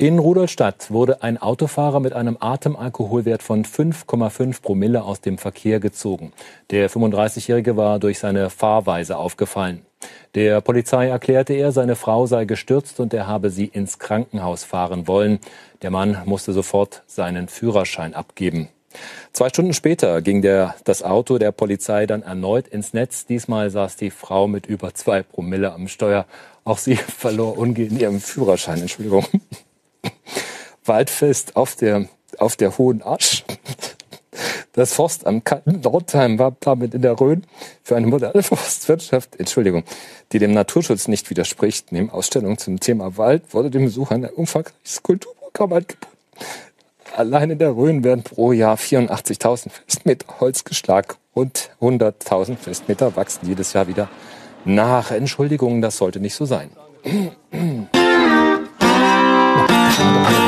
In Rudolstadt wurde ein Autofahrer mit einem Atemalkoholwert von 5,5 Promille aus dem Verkehr gezogen. Der 35-Jährige war durch seine Fahrweise aufgefallen. Der Polizei erklärte er, seine Frau sei gestürzt und er habe sie ins Krankenhaus fahren wollen. Der Mann musste sofort seinen Führerschein abgeben. Zwei Stunden später ging der, das Auto der Polizei dann erneut ins Netz. Diesmal saß die Frau mit über zwei Promille am Steuer. Auch sie verlor umgehend ihren Führerschein. Entschuldigung. Waldfest auf der, auf der Hohen Asch. Das Forst am kalten Nordheim war damit in der Rhön für eine moderne Forstwirtschaft, Entschuldigung, die dem Naturschutz nicht widerspricht. Neben Ausstellung zum Thema Wald wurde dem Besuchern ein umfangreiches Kulturprogramm angeboten. Allein in der Rhön werden pro Jahr 84.000 Festmeter Holz geschlagen und 100.000 Festmeter wachsen jedes Jahr wieder nach. Entschuldigung, das sollte nicht so sein.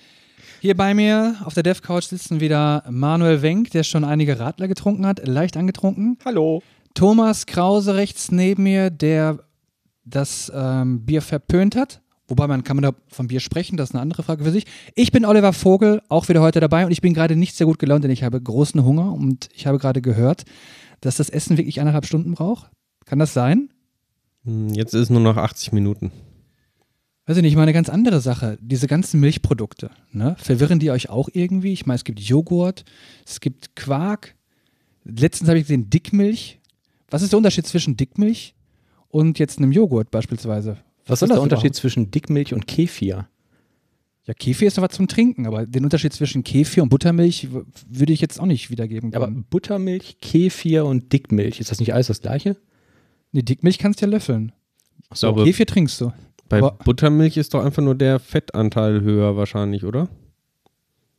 Hier bei mir auf der Dev Couch sitzen wieder Manuel Wenk, der schon einige Radler getrunken hat, leicht angetrunken. Hallo. Thomas Krause rechts neben mir, der das ähm, Bier verpönt hat. Wobei man kann man da von Bier sprechen, das ist eine andere Frage für sich. Ich bin Oliver Vogel, auch wieder heute dabei und ich bin gerade nicht sehr gut gelaunt, denn ich habe großen Hunger und ich habe gerade gehört, dass das Essen wirklich eineinhalb Stunden braucht. Kann das sein? Hm, Jetzt ist nur noch 80 Minuten. Weiß ich nicht, mal eine ganz andere Sache. Diese ganzen Milchprodukte, ne? Verwirren die euch auch irgendwie? Ich meine, es gibt Joghurt, es gibt Quark. Letztens habe ich gesehen Dickmilch. Was ist der Unterschied zwischen Dickmilch und jetzt einem Joghurt beispielsweise? Was soll ist der Unterschied überhaupt? zwischen Dickmilch und Kefir? Ja, Kefir ist doch was zum Trinken, aber den Unterschied zwischen Kefir und Buttermilch würde ich jetzt auch nicht wiedergeben Aber können. Buttermilch, Kefir und Dickmilch, ist das nicht alles das gleiche? nee, Dickmilch kannst du ja löffeln. So, aber Kefir trinkst du. Bei aber- Buttermilch ist doch einfach nur der Fettanteil höher wahrscheinlich, oder?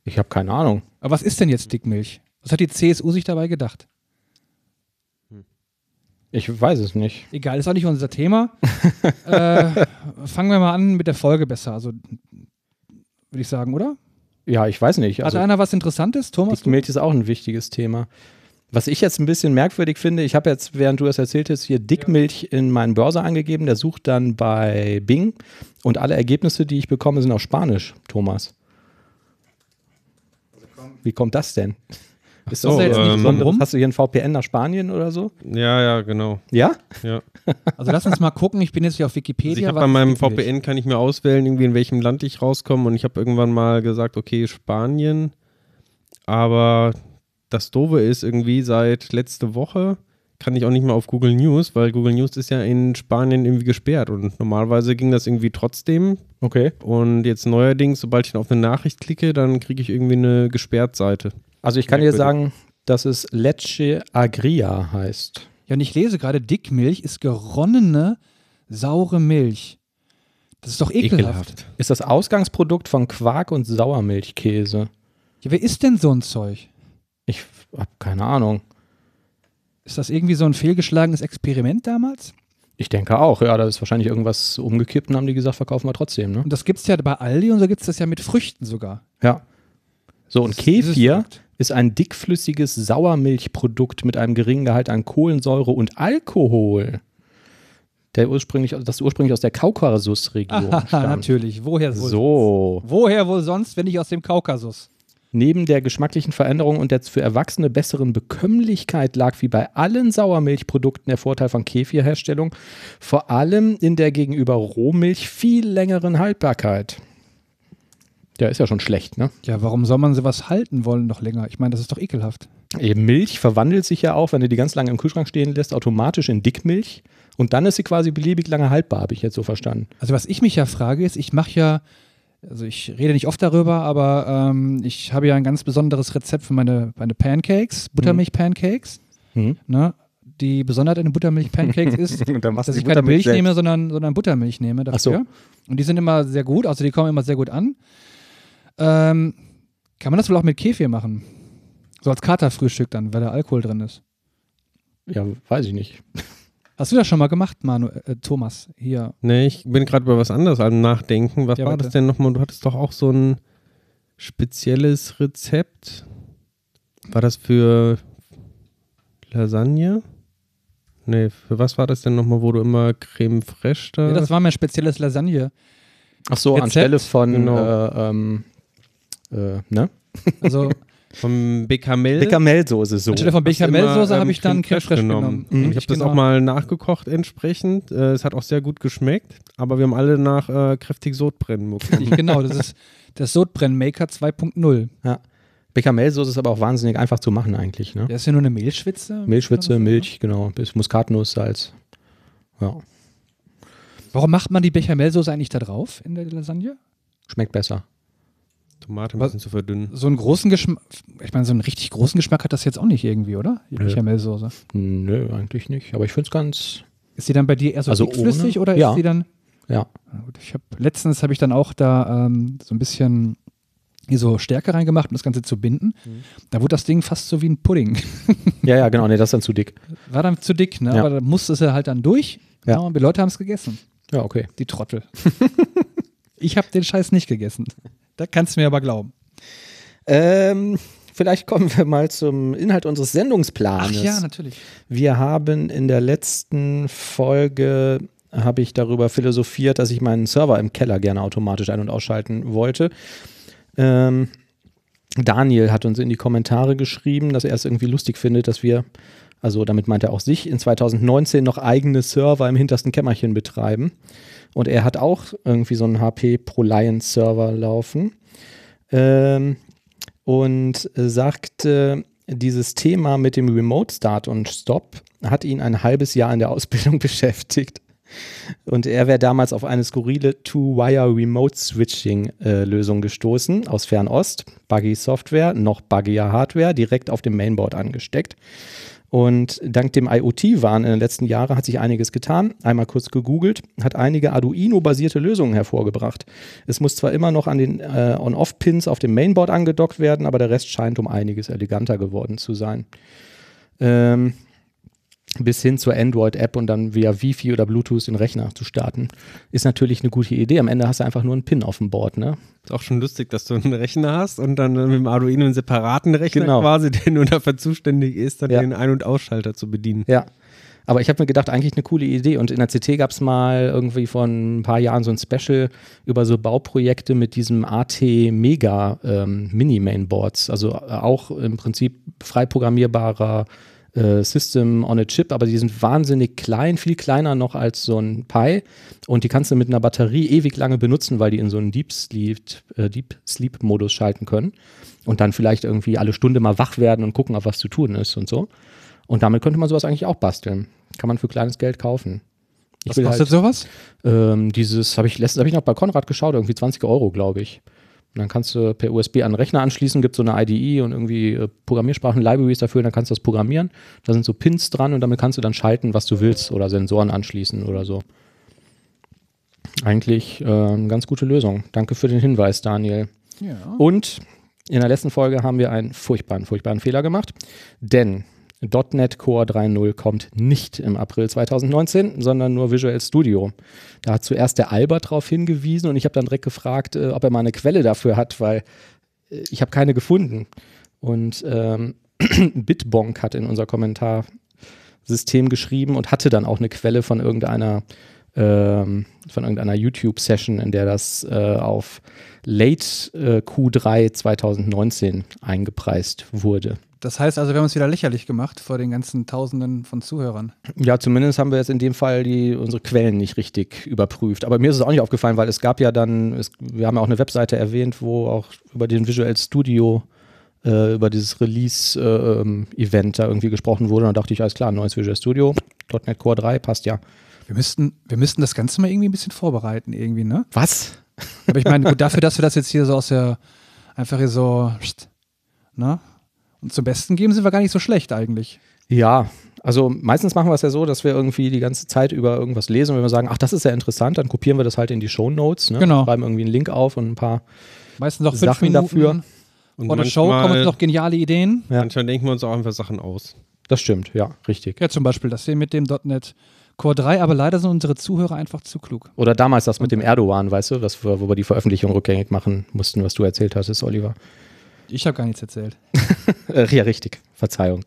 Ich habe keine Ahnung. Aber was ist denn jetzt Dickmilch? Was hat die CSU sich dabei gedacht? Ich weiß es nicht. Egal, ist auch nicht unser Thema. äh, fangen wir mal an mit der Folge besser. Also, würde ich sagen, oder? Ja, ich weiß nicht. Hat Also, einer was Interessantes? Thomas? Dickmilch ist auch ein wichtiges Thema. Was ich jetzt ein bisschen merkwürdig finde, ich habe jetzt, während du das erzählt hast, hier Dickmilch in meinen Browser angegeben. Der sucht dann bei Bing und alle Ergebnisse, die ich bekomme, sind auf Spanisch, Thomas. Wie kommt das denn? Ist so, da jetzt nicht ähm, rum? Hast du hier ein VPN nach Spanien oder so? Ja, ja, genau. Ja? Ja. Also lass uns mal gucken. Ich bin jetzt hier auf Also Wikipedia. Was bei meinem? VPN kann ich mir auswählen, irgendwie in welchem Land ich rauskomme und ich habe irgendwann mal gesagt, okay, Spanien. Aber das Doofe ist irgendwie seit letzte Woche kann ich auch nicht mehr auf Google News, weil Google News ist ja in Spanien irgendwie gesperrt und normalerweise ging das irgendwie trotzdem Okay. und jetzt neuerdings, sobald ich auf eine Nachricht klicke, dann kriege ich irgendwie eine gesperrt Seite. Also ich kann dir sagen, dass es Leche Agria heißt. Ja, und ich lese gerade, Dickmilch ist geronnene, saure Milch. Das ist doch ekelhaft. Ist das Ausgangsprodukt von Quark und Sauermilchkäse? Ja, wer isst denn so ein Zeug? Ich habe keine Ahnung. Ist das irgendwie so ein fehlgeschlagenes Experiment damals? Ich denke auch, ja, da ist wahrscheinlich irgendwas umgekippt und haben die gesagt, verkaufen wir trotzdem, ne? Und das gibt es ja bei Aldi und so gibt es das ja mit Früchten sogar. Ja. So, und Das Kefir ist ein dickflüssiges Sauermilchprodukt mit einem geringen Gehalt an Kohlensäure und Alkohol. Der ursprünglich, das ursprünglich aus der Kaukasusregion stammt. natürlich. Woher wohl? So. Woher wohl sonst, wenn nicht aus dem Kaukasus? Neben der geschmacklichen Veränderung und der für Erwachsene besseren Bekömmlichkeit lag wie bei allen Sauermilchprodukten der Vorteil von Kefirherstellung, vor allem in der gegenüber Rohmilch viel längeren Haltbarkeit. Der ist ja schon schlecht, ne? Ja, warum soll man sowas halten wollen noch länger? Ich meine, das ist doch ekelhaft. Eben Milch verwandelt sich ja auch, wenn du die ganz lange im Kühlschrank stehen lässt, automatisch in Dickmilch. Und dann ist sie quasi beliebig lange haltbar, habe ich jetzt so verstanden. Also was ich mich ja frage ist, ich mache ja, also ich rede nicht oft darüber, aber ähm, ich habe ja ein ganz besonderes Rezept für meine, meine Pancakes, Buttermilch-Pancakes. Hm. Ne? Die Besonderheit in den Buttermilch-Pancakes ist, dass ich keine Milch nehme, sondern, sondern Buttermilch nehme Ach so. dafür. Und die sind immer sehr gut, also die kommen immer sehr gut an. Ähm, kann man das wohl auch mit Kefir machen? So als Katerfrühstück dann, weil da Alkohol drin ist. Ja, weiß ich nicht. Hast du das schon mal gemacht, Manu, äh, Thomas? Hier. Nee, ich bin gerade über was anderes am Nachdenken. Was Ja, war bitte. das denn nochmal? Du hattest doch auch so ein spezielles Rezept. War das für Lasagne? Nee, für was war das denn nochmal, wo du immer Creme fraiche da? Ja, das war mein spezielles Lasagne. Ach so, Rezept? anstelle von, Genau. äh, ähm, äh, ne? Also vom Bechamel. Bechamelsoße so. anstelle von Bechamelsoße habe ähm, ich dann Creme fraiche genommen. Mhm. Ich habe das genau. auch mal nachgekocht entsprechend. Äh, es hat auch sehr gut geschmeckt, aber wir haben alle nach äh, kräftig Sodbrennen bekommen. Genau, das ist der Sodbrennmaker 2.0. Bechamelsoße ist aber auch wahnsinnig einfach zu machen eigentlich, ne? Der ist ja nur eine Mehlschwitze. Mehlschwitze, Milch, genau, bis Muskatnuss, Salz. Ja, Warum macht man die Bechamelsoße eigentlich da drauf in der Lasagne? schmeckt besser. Tomate ein bisschen zu verdünnen. So einen großen Geschmack, ich meine, so einen richtig großen Geschmack hat das jetzt auch nicht irgendwie, oder? Die Nö. Bechamelsoße. Nö, eigentlich nicht. Aber ich finde es ganz, Ist die dann bei dir eher so Also dickflüssig ohne? oder Ja. ist die dann ja. Gut, ich habe letztens habe ich dann auch da ähm, so ein bisschen hier so Stärke reingemacht, um das Ganze zu binden. Mhm. Da wurde das Ding fast so wie ein Pudding. Ja, ja, genau, nee, das ist dann zu dick. War dann zu dick, ne? Ja. Aber da musste es ja halt dann durch. Ja. Ja. und die Leute haben es gegessen. Ja, okay. Die Trottel. ich habe den Scheiß nicht gegessen. Da kannst du mir aber glauben. Ähm, vielleicht kommen wir mal zum Inhalt unseres Sendungsplanes. Ach ja, natürlich. Wir haben in der letzten Folge habe ich darüber philosophiert, dass ich meinen Server im Keller gerne automatisch ein- und ausschalten wollte. Ähm, Daniel hat uns in die Kommentare geschrieben, dass er es irgendwie lustig findet, dass wir, also damit meint er auch sich, in 2019 noch eigene Server im hintersten Kämmerchen betreiben. Und er hat auch irgendwie so einen HP ProLiant Server laufen. Ähm, und sagte, dieses Thema mit dem Remote Start und Stop hat ihn ein halbes Jahr in der Ausbildung beschäftigt. Und er wäre damals auf eine skurrile Two-Wire Remote Switching äh, gestoßen aus Fernost. Buggy Software, noch buggier Hardware, direkt auf dem Mainboard angesteckt. Und dank dem IoT-Wahn in den letzten Jahren hat sich einiges getan. Einmal kurz gegoogelt, hat einige Arduino-basierte Lösungen hervorgebracht. Es muss zwar immer noch an den äh, On-Off-Pins auf dem Mainboard angedockt werden, aber der Rest scheint um einiges eleganter geworden zu sein. Ähm, bis hin zur Android-App und dann via Wi-Fi oder Bluetooth den Rechner zu starten. Ist natürlich eine gute Idee. Am Ende hast du einfach nur einen Pin auf dem Board, ne? Ist auch schon lustig, dass du einen Rechner hast und dann mit dem Arduino einen separaten Rechner Genau. quasi, der nur dafür zuständig ist, dann Ja. den Ein- und Ausschalter zu bedienen. Ja. Aber ich habe mir gedacht, eigentlich eine coole Idee. Und in der CT gab es mal irgendwie vor ein paar Jahren so ein Special über so Bauprojekte mit diesem AT Mega ähm, Mini-Mainboards. Also äh, auch im Prinzip frei programmierbarer äh, System on a Chip, aber die sind wahnsinnig klein, viel kleiner noch als so ein Pi. Und die kannst du mit einer Batterie ewig lange benutzen, weil die in so einen Deep Sleep, äh, Deep Sleep Modus schalten können. Und dann vielleicht irgendwie alle Stunde mal wach werden und gucken, auf was zu tun ist und so. Und damit könnte man sowas eigentlich auch basteln. Kann man für kleines Geld kaufen. Ich Was kostet halt, sowas? ähm, dieses habe ich letztens habe ich noch bei Konrad geschaut, irgendwie 20 Euro, glaube ich. Und dann kannst du per USB an den Rechner anschließen, gibt so eine IDE und irgendwie äh, Programmiersprachen-Libraries dafür, und dann kannst du das programmieren. Da sind so Pins dran und damit kannst du dann schalten, was du willst oder Sensoren anschließen oder so. Eigentlich äh, eine ganz gute Lösung. Danke für den Hinweis, Daniel. Ja. Und in der letzten Folge haben wir einen furchtbaren, furchtbaren Fehler gemacht, denn .NET Core 3.0 kommt nicht im April 2019, sondern nur Visual Studio. Da hat zuerst der Albert darauf hingewiesen und ich habe dann direkt gefragt, äh, ob er mal eine Quelle dafür hat, weil äh, ich habe keine gefunden. Und ähm, Bitbonk hat in unser Kommentarsystem geschrieben und hatte dann auch eine Quelle von irgendeiner ähm, von irgendeiner YouTube-Session, in der das äh, auf Late äh, Q3 2019 eingepreist wurde. Das heißt also, wir haben uns wieder lächerlich gemacht vor den ganzen Tausenden von Zuhörern. Ja, zumindest haben wir jetzt in dem Fall die, unsere Quellen nicht richtig überprüft. Aber mir ist es auch nicht aufgefallen, weil es gab ja dann, es, wir haben ja auch eine Webseite erwähnt, wo auch über den Visual Studio, äh, über dieses Release-Event da irgendwie gesprochen wurde. Und da dachte ich, alles klar, neues Visual Studio, .NET Core 3, passt ja. Wir müssten, wir müssten das Ganze mal irgendwie ein bisschen vorbereiten, irgendwie, ne? Was? Aber ich meine, gut, dafür, dass wir das jetzt hier so aus der, einfach hier so, ne? Und zum Besten geben sind wir gar nicht so schlecht eigentlich. Ja, also meistens machen wir es ja so, dass wir irgendwie die ganze Zeit über irgendwas lesen und wenn wir sagen, ach, das ist ja interessant, dann kopieren wir das halt in die Show Notes, ne? Genau. schreiben irgendwie einen Link auf und ein paar Meistens noch Sachen Minuten dafür. Und vor der Show kommen noch geniale Ideen. Ja. Manchmal denken wir uns auch einfach Sachen aus. Das stimmt, ja, richtig. Ja, zum Beispiel das hier mit dem .NET Core 3, aber leider sind unsere Zuhörer einfach zu klug. Oder damals das mit dem Erdogan, weißt du, das, wo wir die Veröffentlichung rückgängig machen mussten, was du erzählt hattest, Oliver. Ich habe gar nichts erzählt. Äh, ja, richtig. Verzeihung.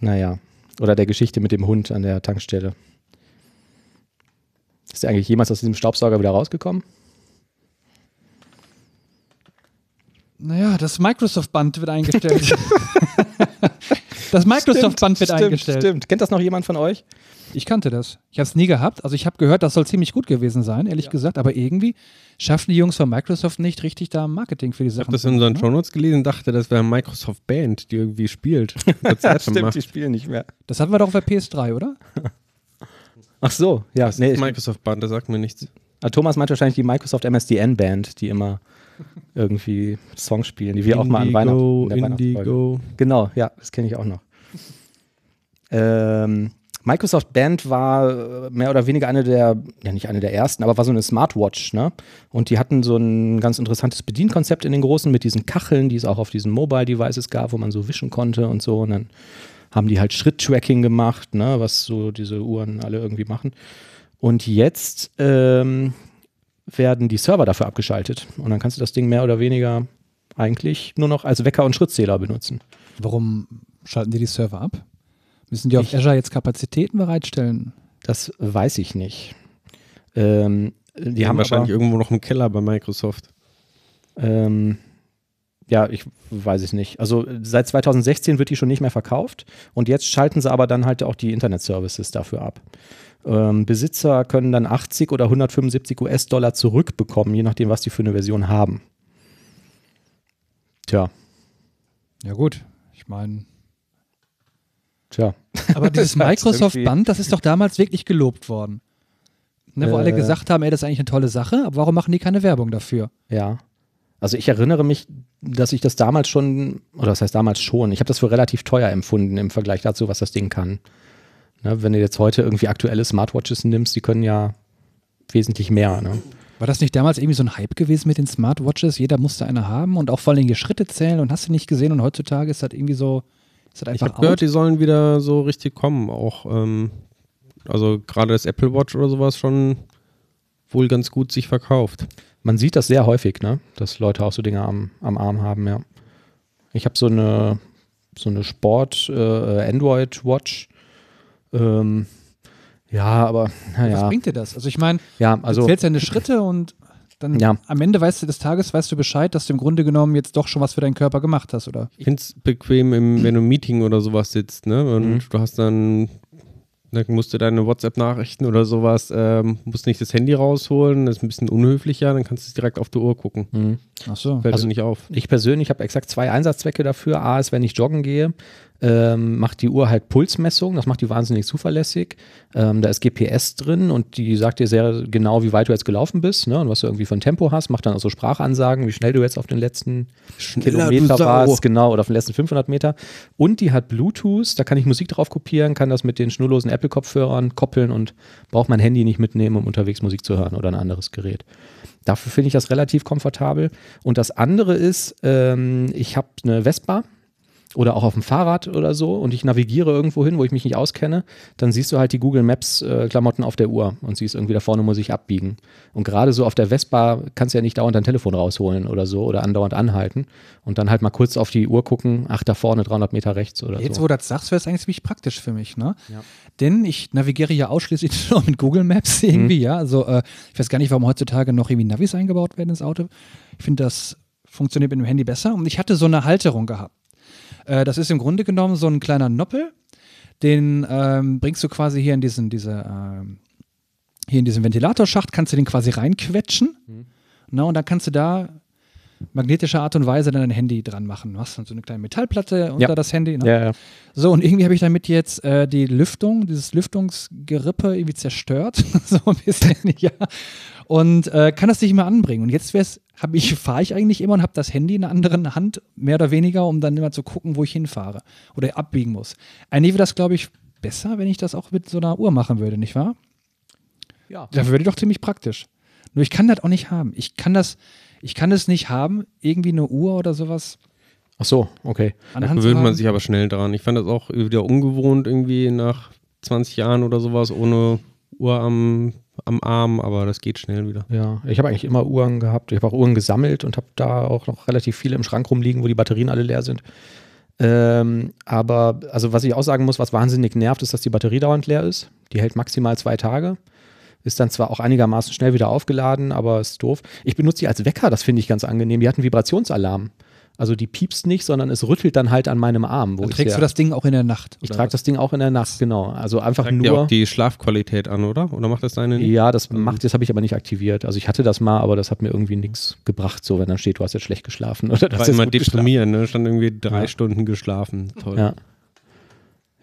Naja. Oder der Geschichte mit dem Hund an der Tankstelle. Ist der eigentlich jemals aus diesem Staubsauger wieder rausgekommen? Naja, das Microsoft-Band wird eingestellt. das Microsoft-Band wird stimmt, eingestellt. Stimmt. Kennt das noch jemand von euch? Ich kannte das. Ich habe es nie gehabt. Also ich habe gehört, das soll ziemlich gut gewesen sein, ehrlich gesagt. Aber irgendwie schaffen die Jungs von Microsoft nicht richtig da Marketing für die Ich Sachen. habe das in unseren ne? Shownotes gelesen, dachte, das wäre eine Microsoft Band, die irgendwie spielt. Konzerte macht. spielen nicht mehr. Das hatten wir doch auf der PS3, oder? Ach so, ja. Das Nee, ist ich, Microsoft Band, das sagt mir nichts. Ah, Thomas meint wahrscheinlich die Microsoft MSDN Band, die immer irgendwie Songs spielen, die wir auch mal an Weihnachten. Indigo. Genau, ja, das kenne ich auch noch. Ähm, Microsoft Band war äh, mehr oder weniger eine der, ja nicht eine der ersten, aber war so eine Smartwatch, ne? Und die hatten so ein ganz interessantes Bedienkonzept in den großen mit diesen Kacheln, die es auch auf diesen Mobile Devices gab, wo man so wischen konnte und so. Und dann haben die halt Schritt-Tracking gemacht, ne? Was so diese Uhren alle irgendwie machen. Und jetzt ähm, werden die Server dafür abgeschaltet. Und dann kannst du das Ding mehr oder weniger eigentlich nur noch als Wecker und Schrittzähler benutzen. Warum schalten die die Server ab? Müssen die auf Azure jetzt Kapazitäten bereitstellen? Das weiß ich nicht. Ähm, die, haben wahrscheinlich aber, irgendwo noch einen Keller bei Microsoft. ähm, ja, ich weiß es nicht. Also seit 2016 wird die schon nicht mehr verkauft und jetzt schalten sie aber dann halt auch die Internet-Services dafür ab. Ähm, Besitzer können dann 80 oder 175 US-Dollar zurückbekommen, je nachdem, was die für eine Version haben. Tja, Ja gut, ich meine, tja. aber dieses Microsoft-Band, das ist doch damals wirklich gelobt worden. Ne, wo Äh. alle gesagt haben, ey, das ist eigentlich eine tolle Sache, aber warum machen die keine Werbung dafür? Ja. Also ich erinnere mich, dass ich das damals schon, oder das heißt damals schon, ich habe das für relativ teuer empfunden im Vergleich dazu, was das Ding kann. Ne, wenn du jetzt heute irgendwie aktuelle Smartwatches nimmst, die können ja wesentlich mehr. Ne? War das nicht damals irgendwie so ein Hype gewesen mit den Smartwatches? Jeder musste eine haben und auch vor allem die Schritte zählen und hast du nicht gesehen und heutzutage ist das irgendwie so, ist das Ich einfach habe gehört, die sollen wieder so richtig kommen. Auch, ähm, also gerade das Apple Watch oder sowas schon wohl ganz gut sich verkauft. Man sieht das sehr häufig, ne? dass Leute auch so Dinge am, am Arm haben, ja. Ich habe so eine, so eine Sport äh, Android Watch. Ähm, ja, aber Was naja. bringt dir das? Also ich meine, Ja, du also zählst deine Schritte und dann Ja. am Ende weißt du des Tages, weißt du Bescheid, dass du im Grunde genommen jetzt doch schon was für deinen Körper gemacht hast, oder? Ich finde es bequem, im, wenn du im Meeting oder sowas sitzt, ne? Und Mhm. du hast dann, dann musst du deine WhatsApp-Nachrichten oder sowas, ähm, musst nicht das Handy rausholen, das ist ein bisschen unhöflicher, dann kannst du es direkt auf die Uhr gucken. mhm. Ach so. Fällt Also dir nicht auf. Ich persönlich habe exakt zwei Einsatzzwecke dafür. A ist, wenn ich joggen gehe, ähm, macht die Uhr halt Pulsmessung. Das macht die wahnsinnig zuverlässig. Ähm, da ist GPS drin und die sagt dir sehr genau, wie weit du jetzt gelaufen bist ne, und was du irgendwie ein Tempo hast. Macht dann auch so Sprachansagen, wie schnell du jetzt auf den letzten Kilometer warst, genau, oder auf den letzten 500 Meter. Und die hat Bluetooth. Da kann ich Musik drauf kopieren, kann das mit den schnurlosen Apple-Kopfhörern koppeln und braucht mein Handy nicht mitnehmen, um unterwegs Musik zu hören oder ein anderes Gerät. Dafür finde ich das relativ komfortabel. Und das andere ist, ähm, ich habe eine Vespa oder auch auf dem Fahrrad oder so und ich navigiere irgendwo hin, wo ich mich nicht auskenne, dann siehst du halt die Google Maps äh, Klamotten auf der Uhr und siehst irgendwie da vorne muss ich abbiegen. Und gerade so auf der Vespa kannst du ja nicht dauernd dein Telefon rausholen oder so oder andauernd anhalten und dann halt mal kurz auf die Uhr gucken, ach da vorne 300 Meter rechts oder Jetzt, so. wo du das sagst, wäre es eigentlich ziemlich praktisch für mich, ne? Ja. Denn ich navigiere ja ausschließlich nur mit Google Maps irgendwie, ja. Also äh, ich weiß gar nicht, warum heutzutage noch irgendwie Navis eingebaut werden ins Auto. Ich finde, das funktioniert mit dem Handy besser. Und ich hatte so eine Halterung gehabt. Äh, das ist im Grunde genommen so ein kleiner Noppel, den ähm, bringst du quasi hier in diesen, diese, ähm, hier in diesen Ventilatorschacht, kannst du den quasi reinquetschen. Na, und dann kannst du da magnetischer Art und Weise dann dein Handy dran machen. Du hast dann so eine kleine Metallplatte unter Ja. das Handy. Ne? ja, ja. So, und irgendwie habe ich damit jetzt äh, die Lüftung, dieses Lüftungsgerippe irgendwie zerstört. so ein bisschen, ja. Und äh, kann das nicht mehr anbringen. Und jetzt wär's, habe ich, fahre ich eigentlich immer und habe das Handy in einer anderen Hand, mehr oder weniger, um dann immer zu gucken, wo ich hinfahre oder abbiegen muss. Eigentlich wäre das, glaube ich, besser, wenn ich das auch mit so einer Uhr machen würde, nicht wahr? Ja. Das wäre doch ziemlich praktisch. Nur ich kann das auch nicht haben. Ich kann das, Ich kann es nicht haben, irgendwie eine Uhr oder sowas. Ach so, okay. Da gewöhnt man sich aber schnell dran. Ich fand das auch wieder ungewohnt, irgendwie nach 20 Jahren oder sowas, ohne Uhr am, am Arm, aber das geht schnell wieder. Ja, ich habe eigentlich immer Uhren gehabt. Ich habe auch Uhren gesammelt und habe da auch noch relativ viele im Schrank rumliegen, wo die Batterien alle leer sind. Ähm, aber, also was ich auch sagen muss, was wahnsinnig nervt, ist, dass die Batterie dauernd leer ist. Die hält maximal zwei Tage. Ist dann zwar auch einigermaßen schnell wieder aufgeladen, aber ist doof. Ich benutze die als Wecker, das finde ich ganz angenehm. Die hat einen Vibrationsalarm. Also die piepst nicht, sondern es rüttelt dann halt an meinem Arm. Wo Dann trägst sehr- du das Ding auch in der Nacht. Ich trage das Ding auch in der Nacht, genau. Also einfach dir nur. auch die Schlafqualität an, oder? Oder macht das deine nicht? Ja, das macht, das habe ich aber nicht aktiviert. Also ich hatte das mal, aber das hat mir irgendwie nichts gebracht, so wenn dann steht, du hast jetzt schlecht geschlafen oder das War ist immer gut geschlafen. deprimieren, ne? Stand irgendwie drei Ja. Stunden geschlafen. Toll. Ja.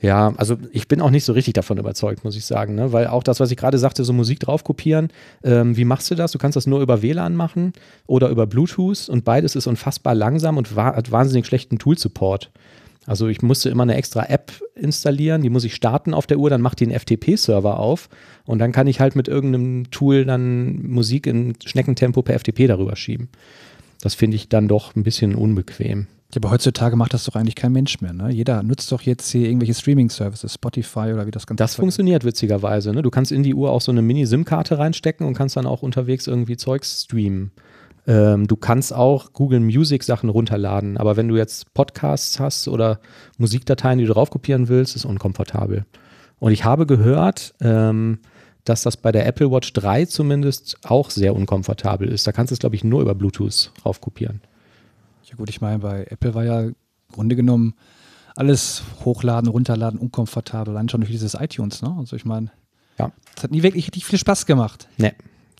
Ja, also ich bin auch nicht so richtig davon überzeugt, muss ich sagen, ne? weil auch das, was ich gerade sagte, so Musik drauf kopieren, ähm, wie machst du das? Du kannst das nur über WLAN machen oder über Bluetooth und beides ist unfassbar langsam und hat wahnsinnig schlechten Tool-Support. Also ich musste immer eine extra App installieren, die muss ich starten auf der Uhr, dann macht die einen FTP-Server auf und dann kann ich halt mit irgendeinem Tool dann Musik in Schneckentempo per FTP darüber schieben. Das finde ich dann doch ein bisschen unbequem. Ja, aber heutzutage macht das doch eigentlich kein Mensch mehr. Ne? Jeder nutzt doch jetzt hier irgendwelche Streaming-Services, Spotify oder wie das Ganze Das funktioniert witzigerweise. Ne? Du kannst in die Uhr auch so eine Mini-SIM-Karte reinstecken und kannst dann auch unterwegs irgendwie Zeugs streamen. Ähm, du kannst auch Google Music Sachen runterladen, aber wenn du jetzt Podcasts hast oder Musikdateien, die du drauf kopieren willst, ist unkomfortabel. Und ich habe gehört, ähm, dass das bei der Apple Watch 3 zumindest auch sehr unkomfortabel ist. Da kannst du es, glaube ich, nur über Bluetooth rauf kopieren. Ja gut, ich meine, bei Apple war ja im Grunde genommen alles hochladen, runterladen, unkomfortabel. Allein schon durch dieses iTunes, ne? Also ich meine, Ja. es hat nie wirklich richtig viel Spaß gemacht. Ne,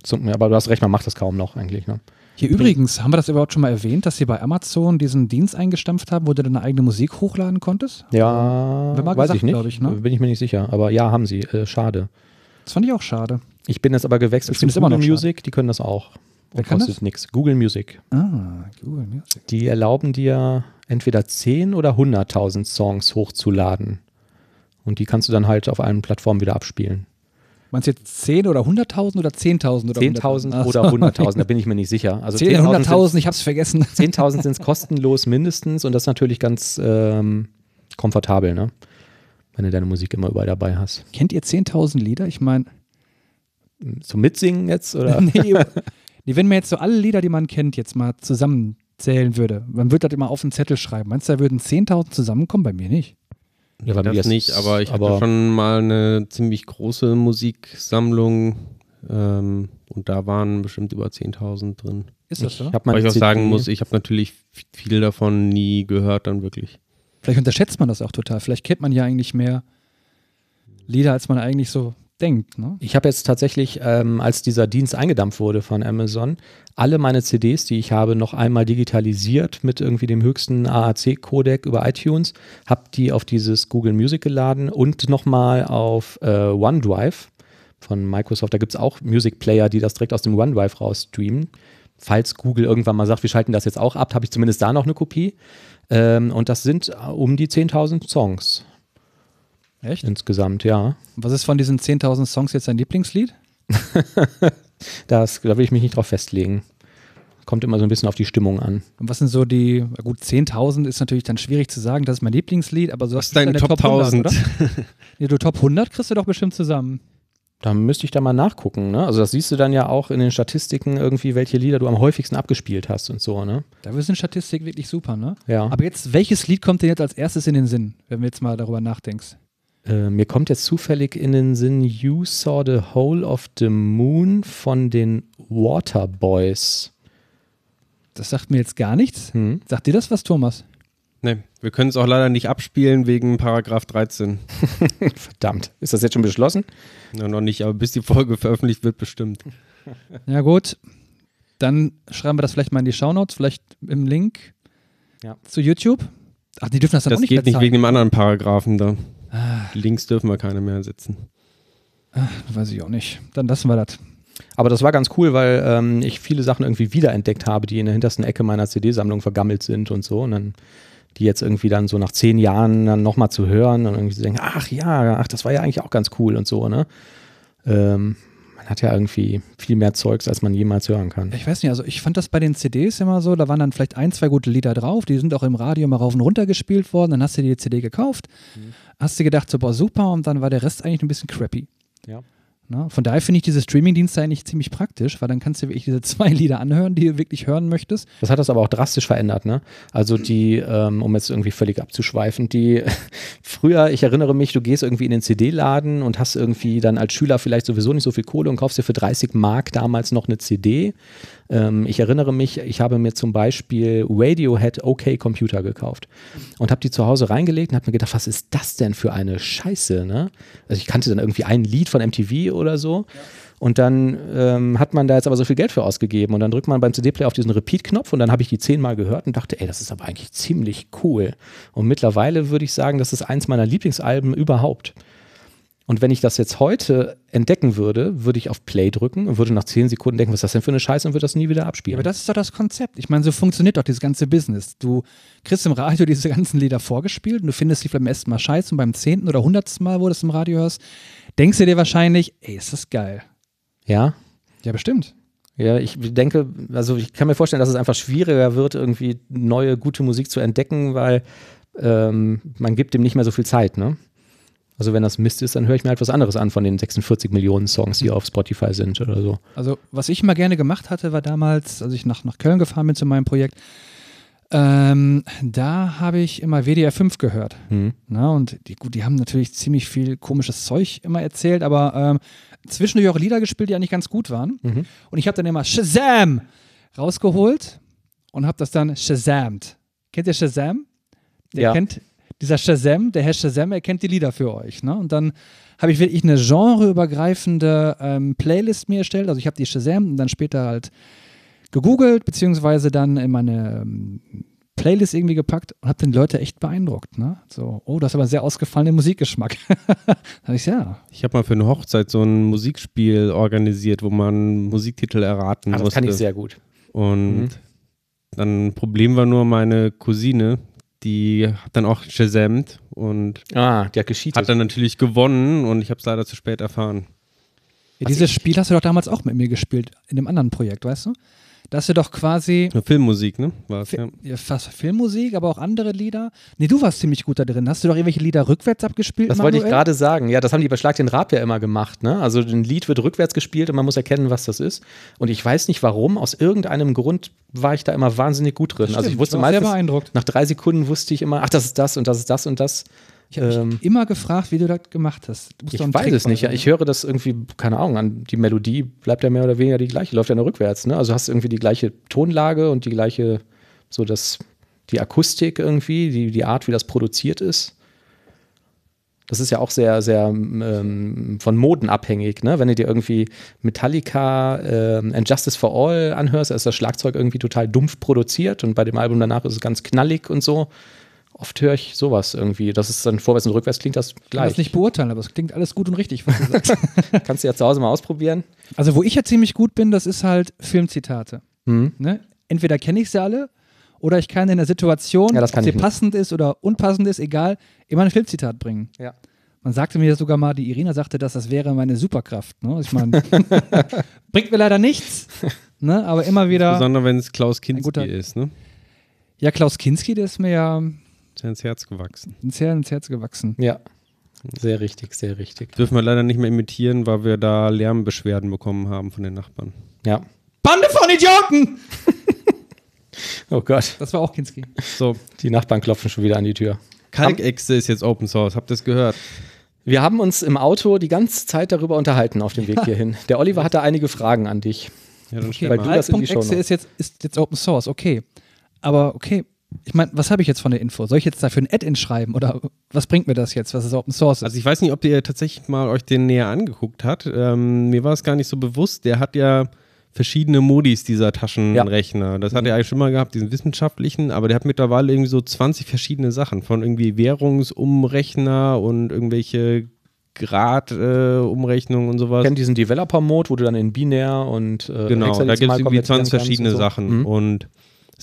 zum, aber du hast recht, man macht das kaum noch eigentlich. Ne? Hier übrigens, haben wir das überhaupt schon mal erwähnt, dass sie bei Amazon diesen Dienst eingestampft haben, wo du deine eigene Musik hochladen konntest? Ja, weiß gesagt, ich nicht. ich, ne? Bin ich mir nicht sicher. Aber ja, haben sie. Äh, schade. Das fand ich auch schade. Ich bin jetzt aber gewechselt Ich zu finde es immer noch Music. Die können das auch. Wer kann kostet nichts. Google Music. Ah, Google Music. Die erlauben dir entweder 10 oder 100.000 Songs hochzuladen. Und die kannst du dann halt auf allen Plattformen wieder abspielen. Meinst du jetzt 10 oder 100.000 oder 10.000 oder 10.000 Ach so. oder 100.000, da bin ich mir nicht sicher. Also 10 oder 100.000, ich hab's vergessen. 10.000 sind es kostenlos mindestens und das ist natürlich ganz ähm, komfortabel, ne? wenn du deine Musik immer überall dabei hast. Kennt ihr 10.000 Lieder? Ich meine, Zum Mitsingen jetzt oder? nee, nee, wenn man jetzt so alle Lieder, die man kennt, jetzt mal zusammenzählen würde, man würde das immer auf einen Zettel schreiben. Meinst du, da würden 10.000 zusammenkommen? Bei mir nicht. Ja, bei mir das ist- nicht, aber ich aber- hatte schon mal eine ziemlich große Musiksammlung ähm, und da waren bestimmt über 10.000 drin. Ist das Ich so? habe Weil ich auch CD sagen muss, ich habe natürlich viel davon nie gehört, dann wirklich. Vielleicht unterschätzt man das auch total. Vielleicht kennt man ja eigentlich mehr Lieder, als man eigentlich so denkt. Ne? Ich habe jetzt tatsächlich, ähm, als dieser Dienst eingedampft wurde von Amazon, alle meine CDs, die ich habe, noch einmal digitalisiert mit irgendwie dem höchsten AAC-Codec über iTunes, habe die auf dieses Google Music geladen und nochmal auf äh, OneDrive von Microsoft. Da gibt es auch Music Player, die das direkt aus dem OneDrive raus streamen. Falls Google irgendwann mal sagt, wir schalten das jetzt auch ab, habe ich zumindest da noch eine Kopie. Ähm, und das sind äh, um die 10.000 Songs Echt? insgesamt, ja. Was ist von diesen 10.000 Songs jetzt dein Lieblingslied? Das, da will ich mich nicht drauf festlegen. Kommt immer so ein bisschen auf die Stimmung an. Und was sind so die, na gut, 10.000 ist natürlich dann schwierig zu sagen, das ist mein Lieblingslied, aber so Was hast ist deine deine Top 1000? oder? Nee, du Top 100 kriegst du doch bestimmt zusammen. Da müsste ich da mal nachgucken. Ne? Also das siehst du dann ja auch in den Statistiken irgendwie, welche Lieder du am häufigsten abgespielt hast und so. Ne? Da sind Statistik wirklich super, ne? Ja. Aber jetzt, welches Lied kommt dir jetzt als erstes in den Sinn, wenn du jetzt mal darüber nachdenkst? Äh, mir kommt jetzt zufällig in den Sinn You Saw the Whole of the Moon von den Waterboys. Das sagt mir jetzt gar nichts. Hm? Sagt dir das was, Thomas? Ne, wir können es auch leider nicht abspielen wegen Paragraph 13. Verdammt. Ist das jetzt schon beschlossen? Na, noch nicht, aber bis die Folge veröffentlicht wird, bestimmt. Ja, gut. Dann schreiben wir das vielleicht mal in die Shownotes, vielleicht im Link Ja. zu YouTube. Ach, die dürfen das dann Das auch nicht geht mehr nicht wegen dem anderen Paragraphen da. Ah, Links dürfen wir keine mehr setzen. weiß ich auch nicht. Dann lassen wir das. Aber das war ganz cool, weil ähm, ich viele Sachen irgendwie wiederentdeckt habe, die in der hintersten Ecke meiner CD-Sammlung vergammelt sind und so. Und dann die jetzt irgendwie dann so nach zehn Jahren dann nochmal zu hören und irgendwie zu denken, ach ja, ach, das war ja eigentlich auch ganz cool und so, ne? Ähm, Man hat ja irgendwie viel mehr Zeugs, als man jemals hören kann. Ich weiß nicht, also ich fand das bei den CDs immer so, da waren dann vielleicht ein, zwei gute Lieder drauf, die sind auch im Radio mal rauf und runter gespielt worden, dann hast du dir die CD gekauft, hast dir gedacht, so, boah, super, und dann war der Rest eigentlich ein bisschen crappy. Ja. Ne? Von daher finde ich diese Streamingdienste eigentlich ziemlich praktisch, weil dann kannst du wirklich diese zwei Lieder anhören, die du wirklich hören möchtest. Das hat das aber auch drastisch verändert, ne? Also die, ähm, um jetzt irgendwie völlig abzuschweifen, die früher, ich erinnere mich, du gehst irgendwie in den CD-Laden und hast irgendwie dann als Schüler vielleicht sowieso nicht so viel Kohle und kaufst dir für 30 Mark damals noch eine CD. Ähm, ich erinnere mich, ich habe mir zum Beispiel Radiohead OK Computer gekauft und habe die zu Hause reingelegt und habe mir gedacht, was ist das denn für eine Scheiße, ne? Also ich kannte dann irgendwie ein Lied von MTV oder so. Und dann ähm, hat man da jetzt aber so viel Geld für ausgegeben und dann drückt man beim CD-Player auf diesen Repeat-Knopf und dann habe ich die zehnmal gehört und dachte, ey, das ist aber eigentlich ziemlich cool. Und mittlerweile würde ich sagen, das ist eins meiner Lieblingsalben überhaupt. Und wenn ich das jetzt heute entdecken würde, würde ich auf Play drücken und würde nach zehn Sekunden denken, was ist das denn für eine Scheiße und würde das nie wieder abspielen. aber das ist doch das Konzept. Ich meine, so funktioniert doch dieses ganze Business. Du kriegst im Radio diese ganzen Lieder vorgespielt und du findest sie beim ersten Mal scheiße und beim zehnten oder hundertsten Mal, wo du das im Radio hörst, denkst du dir wahrscheinlich, ey, ist das geil. ja, Ja, bestimmt. Ja, ich denke, also ich kann mir vorstellen, dass es einfach schwieriger wird, irgendwie neue, gute Musik zu entdecken, weil ähm, man gibt dem nicht mehr so viel Zeit, ne? Also wenn das Mist ist, dann höre ich mir halt was anderes an von den 46 Millionen Songs, die auf Spotify sind oder so. Also, was ich mal gerne gemacht hatte, war damals, als ich nach, nach Köln gefahren bin zu meinem Projekt, ähm, da habe ich immer WDR 5 gehört. Hm. Na, und die, gut, die haben natürlich ziemlich viel komisches Zeug immer erzählt, aber ähm, zwischendurch auch Lieder gespielt, die eigentlich ganz gut waren. Mhm. Und ich habe dann immer Shazam rausgeholt und habe das dann Shazamt. Kennt ihr Shazam? Der Ja. kennt dieser Shazam, der Herr Shazam, er kennt die Lieder für euch. Ne? Und dann habe ich wirklich eine genreübergreifende ähm, Playlist mir erstellt. Also ich habe die Shazam und dann später halt gegoogelt, beziehungsweise dann in meine ähm, Playlist irgendwie gepackt und habe den Leute echt beeindruckt. Ne? So, oh, das ist aber sehr ausgefallenen Musikgeschmack. da habe ich ja. Ich habe mal für eine Hochzeit so ein Musikspiel organisiert, wo man Musiktitel erraten Ah, das musste. kann ich sehr gut. Und Mhm. dann Problem war nur meine Cousine, die hat dann auch Shazamt und Ah, der geschieht. hat dann natürlich gewonnen und ich habe es leider zu spät erfahren. ja dieses Spiel hast du doch damals auch mit mir gespielt, in einem anderen Projekt, weißt du? Da hast du doch quasi Filmmusik, ne? War es, Fi- ja. fast Filmmusik, aber auch andere Lieder. Nee, du warst ziemlich gut da drin. Hast du doch irgendwelche Lieder rückwärts abgespielt? Das wollte ich gerade sagen. Ja, das haben die bei Schlag den Rab ja immer gemacht. Ne? Also ein Lied wird rückwärts gespielt und man muss erkennen, was das ist. Und ich weiß nicht warum, aus irgendeinem Grund war ich da immer wahnsinnig gut drin. also ich Stimmt, wusste sehr meistens, beeindruckt. nach drei Sekunden wusste ich immer, ach, das ist das und das ist das und das. Ich habe ähm, mich immer gefragt, wie du das gemacht hast. Du Ich weiß Trick es nicht. Ja, ich höre das irgendwie, keine Ahnung, an die Melodie bleibt ja mehr oder weniger die gleiche, läuft ja nur rückwärts. Ne? Also hast irgendwie die gleiche Tonlage und die gleiche, so das, die Akustik irgendwie, die, die Art, wie das produziert ist. Das ist ja auch sehr, sehr ähm, von Moden abhängig. Ne? Wenn du dir irgendwie Metallica ähm, and Justice for All anhörst, ist das Schlagzeug irgendwie total dumpf produziert und bei dem Album danach ist es ganz knallig und so. Oft höre ich sowas irgendwie. Das ist dann vorwärts und rückwärts klingt das Ich kann gleich. das nicht beurteilen, aber es klingt alles gut und richtig, was du sagst. Kannst du ja zu Hause mal ausprobieren. also, wo ich ja ziemlich gut bin, das ist halt Filmzitate. Mhm. Ne? Entweder kenne ich sie alle oder ich kann in der Situation, Ja, das kann ob sie passend ist oder unpassend ist, egal, immer ein Filmzitat bringen. Ja. Man sagte mir sogar mal, die Irina sagte, dass das wäre meine Superkraft. Ne? Ich meine, bringt mir leider nichts, ne? aber immer wieder. Besonders wenn es Klaus Kinski guter- ist, ne? Ja, Klaus Kinski, der ist mir ja Ja ins Herz gewachsen. ins Herz, ins Herz gewachsen. Ja. Sehr richtig, sehr richtig. Dürfen wir leider nicht mehr imitieren, weil wir da Lärmbeschwerden bekommen haben von den Nachbarn. Ja. Bande von Idioten! Oh Gott. Das war auch Kinski. So, Die Nachbarn klopfen schon wieder an die Tür. Kalkechse ist jetzt Open Source. Habt ihr es gehört? Wir haben uns im Auto die ganze Zeit darüber unterhalten auf dem Weg hierhin. Der Oliver hatte einige Fragen an dich. Ja, dann Okay, weil mal. du das in die ist jetzt, ist jetzt Open Source, okay. Aber okay, ich meine, was habe ich jetzt von der Info? Soll ich jetzt dafür ein Add-in schreiben oder was bringt mir das jetzt, was es Open Source ist? Also ich weiß nicht, ob ihr tatsächlich mal euch den näher angeguckt habt. Ähm, mir war es gar nicht so bewusst. Der hat ja verschiedene Modis, dieser Taschenrechner. Das hat er eigentlich schon mal gehabt, diesen wissenschaftlichen, aber der hat mittlerweile irgendwie so 20 verschiedene Sachen. Von irgendwie Währungsumrechner und irgendwelche Grad-Umrechnungen und sowas. Kennt diesen Developer-Mode, wo du dann in binär und äh, Genau, da gibt es irgendwie konvertieren 20 kannst verschiedene und so. Sachen. Mhm. Und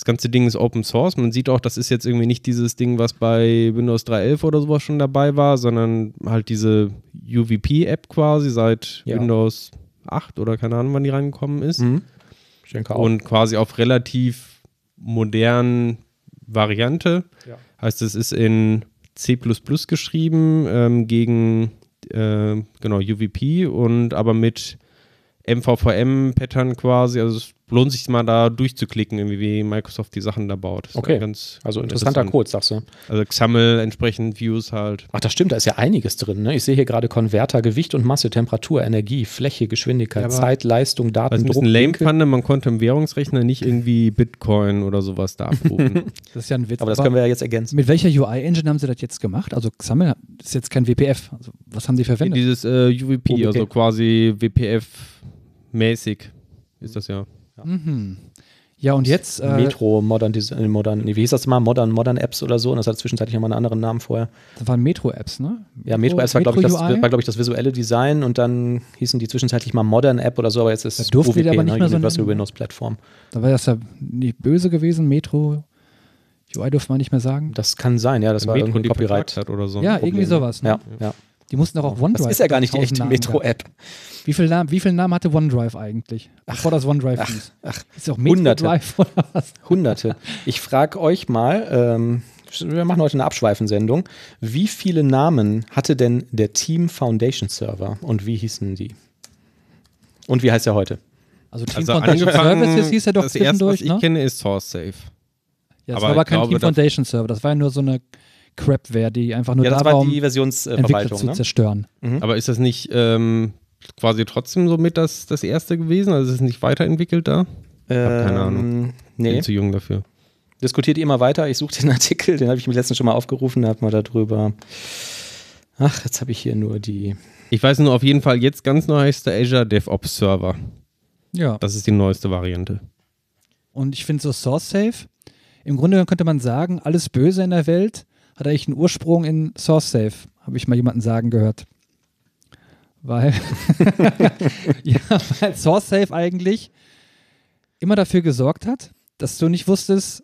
das ganze Ding ist Open Source. Man sieht auch, das ist jetzt irgendwie nicht dieses Ding, was bei Windows 3.11 oder sowas schon dabei war, sondern halt diese UVP-App quasi seit Ja. Windows 8 oder keine Ahnung, wann die reingekommen ist. Mhm. Ich denke auch. Und quasi auf relativ modernen Variante. Ja. Heißt, es ist in C geschrieben ähm, gegen äh, genau UVP und aber mit MVVM-Pattern quasi. Also es lohnt sich mal da durchzuklicken, irgendwie, wie Microsoft die Sachen da baut. Das ist Okay. Ganz also interessanter interessant. Code, sagst du. Also XAML entsprechend Views halt. Ach, das stimmt, da ist ja einiges drin. Ne? Ich sehe hier gerade Konverter, Gewicht und Masse, Temperatur, Energie, Fläche, Geschwindigkeit, Ja, Zeit, Leistung, Daten, Was ein Druck, bisschen lame Winkel. fand, man konnte im Währungsrechner nicht irgendwie Bitcoin oder sowas da abrufen. Das ist ja ein Witz. Aber das können wir ja jetzt ergänzen. mit welcher UI-Engine haben sie das jetzt gemacht? Also XAML ist jetzt kein WPF. Also was haben die verwendet? Dieses äh, UVP, OVP. also quasi WPF-mäßig ist das ja. Mhm. Ja, und jetzt. Äh, Metro, Modern, äh, Modern, wie hieß das mal? Modern, Modern Apps oder so. Und das hat zwischenzeitlich nochmal einen anderen Namen vorher. Das waren Metro-Apps, ne? Ja, Metro Apps war, glaube ich, das, war, glaub ich, das visuelle Design und dann hießen die zwischenzeitlich mal Modern App oder so, aber jetzt ist es durften die UWP, aber nicht ne? mehr so Universal. Windows Plattform. Da war das ja nicht böse gewesen. Metro UI durfte man nicht mehr sagen. Das kann sein, ja, das war Metro irgendwie Copyright. hat oder so. Ja, Problem. irgendwie sowas. Ne? Ja, ja. Die mussten auch auf OneDrive. Das ist ja gar nicht die 1000 echte Metro-App. Wie viele Namen, wie viele Namen hatte OneDrive eigentlich? Bevor das OneDrive hieß. Ach, Ist auch Metro Hunderte. Drive oder was? Hunderte. Ich frage euch mal, ähm, wir machen heute eine Abschweifensendung. Wie viele Namen hatte denn der Team Foundation Server und wie hießen die? Und wie heißt er heute? Also Team Also Foundation angefangen, Services hieß ja doch das erste, was zwischendurch, ich ne? kenne, ist SourceSafe. Ja, das aber war aber kein glaube, Team da- Foundation Server. Das war ja nur so eine Crapware, die einfach nur Ja, da das war, war um die Versionsverwaltung. zu Ne? zerstören. Aber ist das nicht ähm, quasi trotzdem so mit das, das erste gewesen? Also ist es nicht weiterentwickelt da? hab keine Ahnung. Nee, Bin zu jung dafür. diskutiert ihr immer weiter. Ich suche den Artikel, den habe ich mir letztens schon mal aufgerufen, da hat man darüber. Ach, jetzt habe ich hier nur die. Ich weiß nur auf jeden Fall, jetzt ganz neu heißt der Azure DevOps Server. Ja. Das ist die neueste Variante. Und ich finde so SourceSafe, im Grunde könnte man sagen, alles Böse in der Welt hat eigentlich einen Ursprung in SourceSafe, habe ich mal jemanden sagen gehört. Weil, ja, weil SourceSafe eigentlich immer dafür gesorgt hat, dass du nicht wusstest,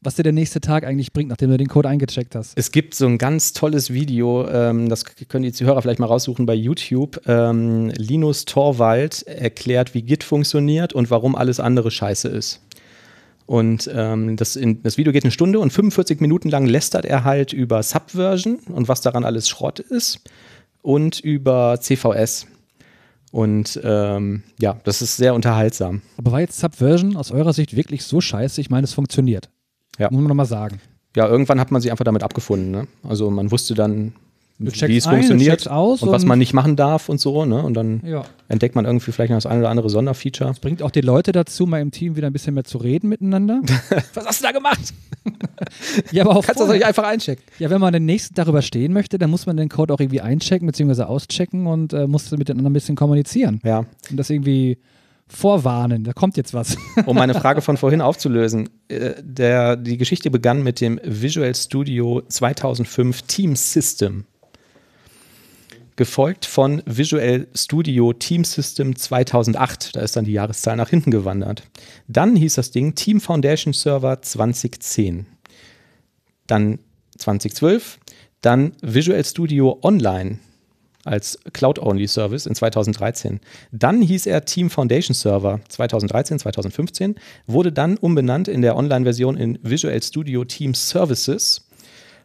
was dir der nächste Tag eigentlich bringt, nachdem du den Code eingecheckt hast. Es gibt so ein ganz tolles Video, ähm, das können die Zuhörer vielleicht mal raussuchen bei YouTube. Ähm, Linus Torwald erklärt, wie Git funktioniert und warum alles andere scheiße ist. Und ähm, das, in, das Video geht eine Stunde und 45 Minuten lang lästert er halt über Subversion und was daran alles Schrott ist und über CVS. Und ähm, ja, das ist sehr unterhaltsam. Aber war jetzt Subversion aus eurer Sicht wirklich so scheiße? Ich meine, es funktioniert. Ja. Muss man nochmal sagen. Ja, irgendwann hat man sich einfach damit abgefunden. Ne? Also man wusste dann, wie es ein, funktioniert aus und was und- man nicht machen darf und so. Ne? Und dann Ja. entdeckt man irgendwie vielleicht noch das eine oder andere Sonderfeature. Bringt auch die Leute dazu, mal im Team wieder ein bisschen mehr zu reden miteinander. Was hast du da gemacht? ja, aber auch Kannst du das nicht einfach einchecken? Ja, wenn man den nächsten darüber stehen möchte, dann muss man den Code auch irgendwie einchecken bzw. auschecken und äh, muss mit den anderen ein bisschen kommunizieren Ja. und das irgendwie vorwarnen. Da kommt jetzt was. Um meine Frage von vorhin aufzulösen. Äh, der, die Geschichte begann mit dem Visual Studio 2005 Team System. Gefolgt von Visual Studio Team System 2008. Da ist dann die Jahreszahl nach hinten gewandert. Dann hieß das Ding Team Foundation Server 2010. Dann 2012. Dann Visual Studio Online als Cloud-Only-Service in 2013. Dann hieß er Team Foundation Server 2013, 2015, wurde dann umbenannt in der Online-Version in Visual Studio Team Services.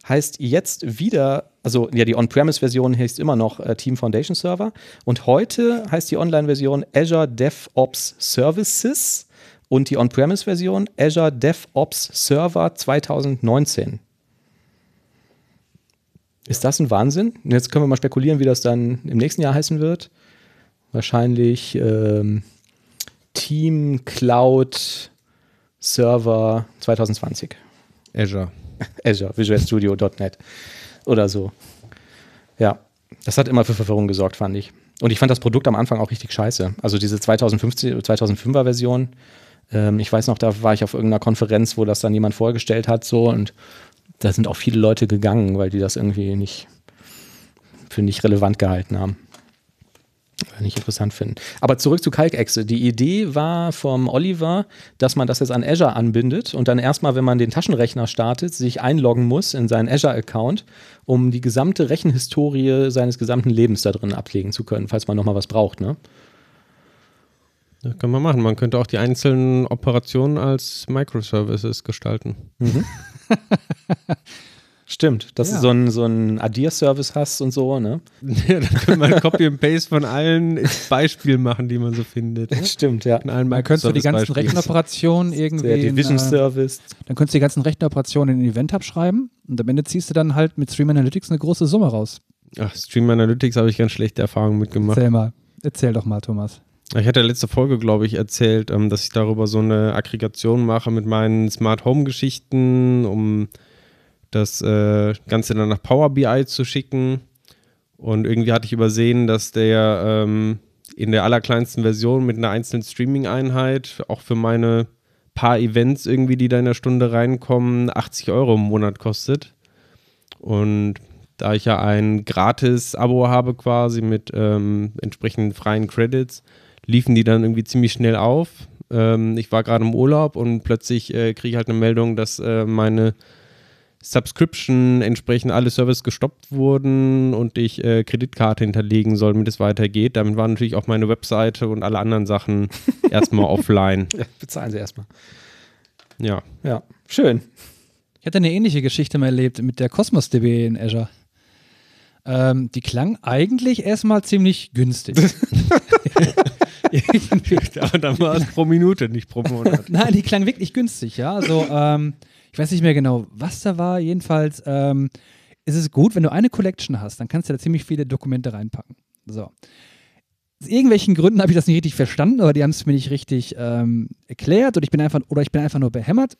Heißt jetzt wieder, also ja, die On-Premise-Version heißt immer noch äh, Team Foundation Server. Und heute heißt die Online-Version Azure DevOps Services und die On-Premise-Version Azure DevOps Server 2019. Ist das ein Wahnsinn? Jetzt können wir mal spekulieren, wie das dann im nächsten Jahr heißen wird. Wahrscheinlich ähm, Team Cloud Server 2020. Azure. Azure, Visual Studio.net oder so. Ja, das hat immer für Verwirrung gesorgt, fand ich. Und ich fand das Produkt am Anfang auch richtig scheiße. Also diese 2015, 2005er Version. Ähm, ich weiß noch, da war ich auf irgendeiner Konferenz, wo das dann jemand vorgestellt hat, so und da sind auch viele Leute gegangen, weil die das irgendwie nicht für nicht relevant gehalten haben. Nicht interessant finden. Aber zurück zu Kalkechse. Die Idee war vom Oliver, dass man das jetzt an Azure anbindet und dann erstmal, wenn man den Taschenrechner startet, sich einloggen muss in seinen Azure-Account, um die gesamte Rechenhistorie seines gesamten Lebens da drin ablegen zu können, falls man nochmal was braucht. Ne? Das kann man machen. Man könnte auch die einzelnen Operationen als Microservices gestalten. Stimmt, dass Ja. du so einen so einen Addier-Service hast und so, ne? ja, dann könnte man Copy and Paste von allen Beispielen machen, die man so findet. Stimmt, ja. In Dann könntest du die ganzen Microservice-Beispielen. Rechenoperationen irgendwie. Der in, Division äh, Service. dann könntest du die ganzen Rechenoperationen in ein Event abschreiben und am Ende ziehst du dann halt mit Stream Analytics eine große Summe raus. Ach, Stream Analytics habe ich ganz schlechte Erfahrungen mitgemacht. Erzähl mal. Erzähl doch mal, Thomas. Ich hatte letzte Folge, glaube ich, erzählt, ähm, dass ich darüber so eine Aggregation mache mit meinen Smart Home Geschichten, um das äh, Ganze dann nach Power BI zu schicken. Und irgendwie hatte ich übersehen, dass der ähm, in der allerkleinsten Version mit einer einzelnen Streaming-Einheit auch für meine paar Events irgendwie, die da in der Stunde reinkommen, 80 Euro im Monat kostet. Und da ich ja ein Gratis-Abo habe quasi mit ähm, entsprechenden freien Credits, liefen die dann irgendwie ziemlich schnell auf. Ähm, ich war gerade im Urlaub und plötzlich äh, kriege ich halt eine Meldung, dass äh, meine Subscription entsprechend alle Services gestoppt wurden und ich äh, Kreditkarte hinterlegen soll, damit es weitergeht. Damit war natürlich auch meine Webseite und alle anderen Sachen erstmal offline. Ja, bezahlen sie erstmal. Ja. Ja, schön. Ich hatte eine ähnliche Geschichte mal erlebt mit der Cosmos DB in Azure. Ähm, die klang eigentlich erstmal ziemlich günstig. Aber dann war es pro Minute, nicht pro Monat. Nein, die klang wirklich günstig, ja. Also, ähm, ich weiß nicht mehr genau, was da war. Jedenfalls ähm, ist es gut, wenn du eine Collection hast, dann kannst du da ziemlich viele Dokumente reinpacken. So. Aus irgendwelchen Gründen habe ich das nicht richtig verstanden, aber die haben es mir nicht richtig ähm, erklärt oder ich bin einfach oder ich bin einfach nur behämmert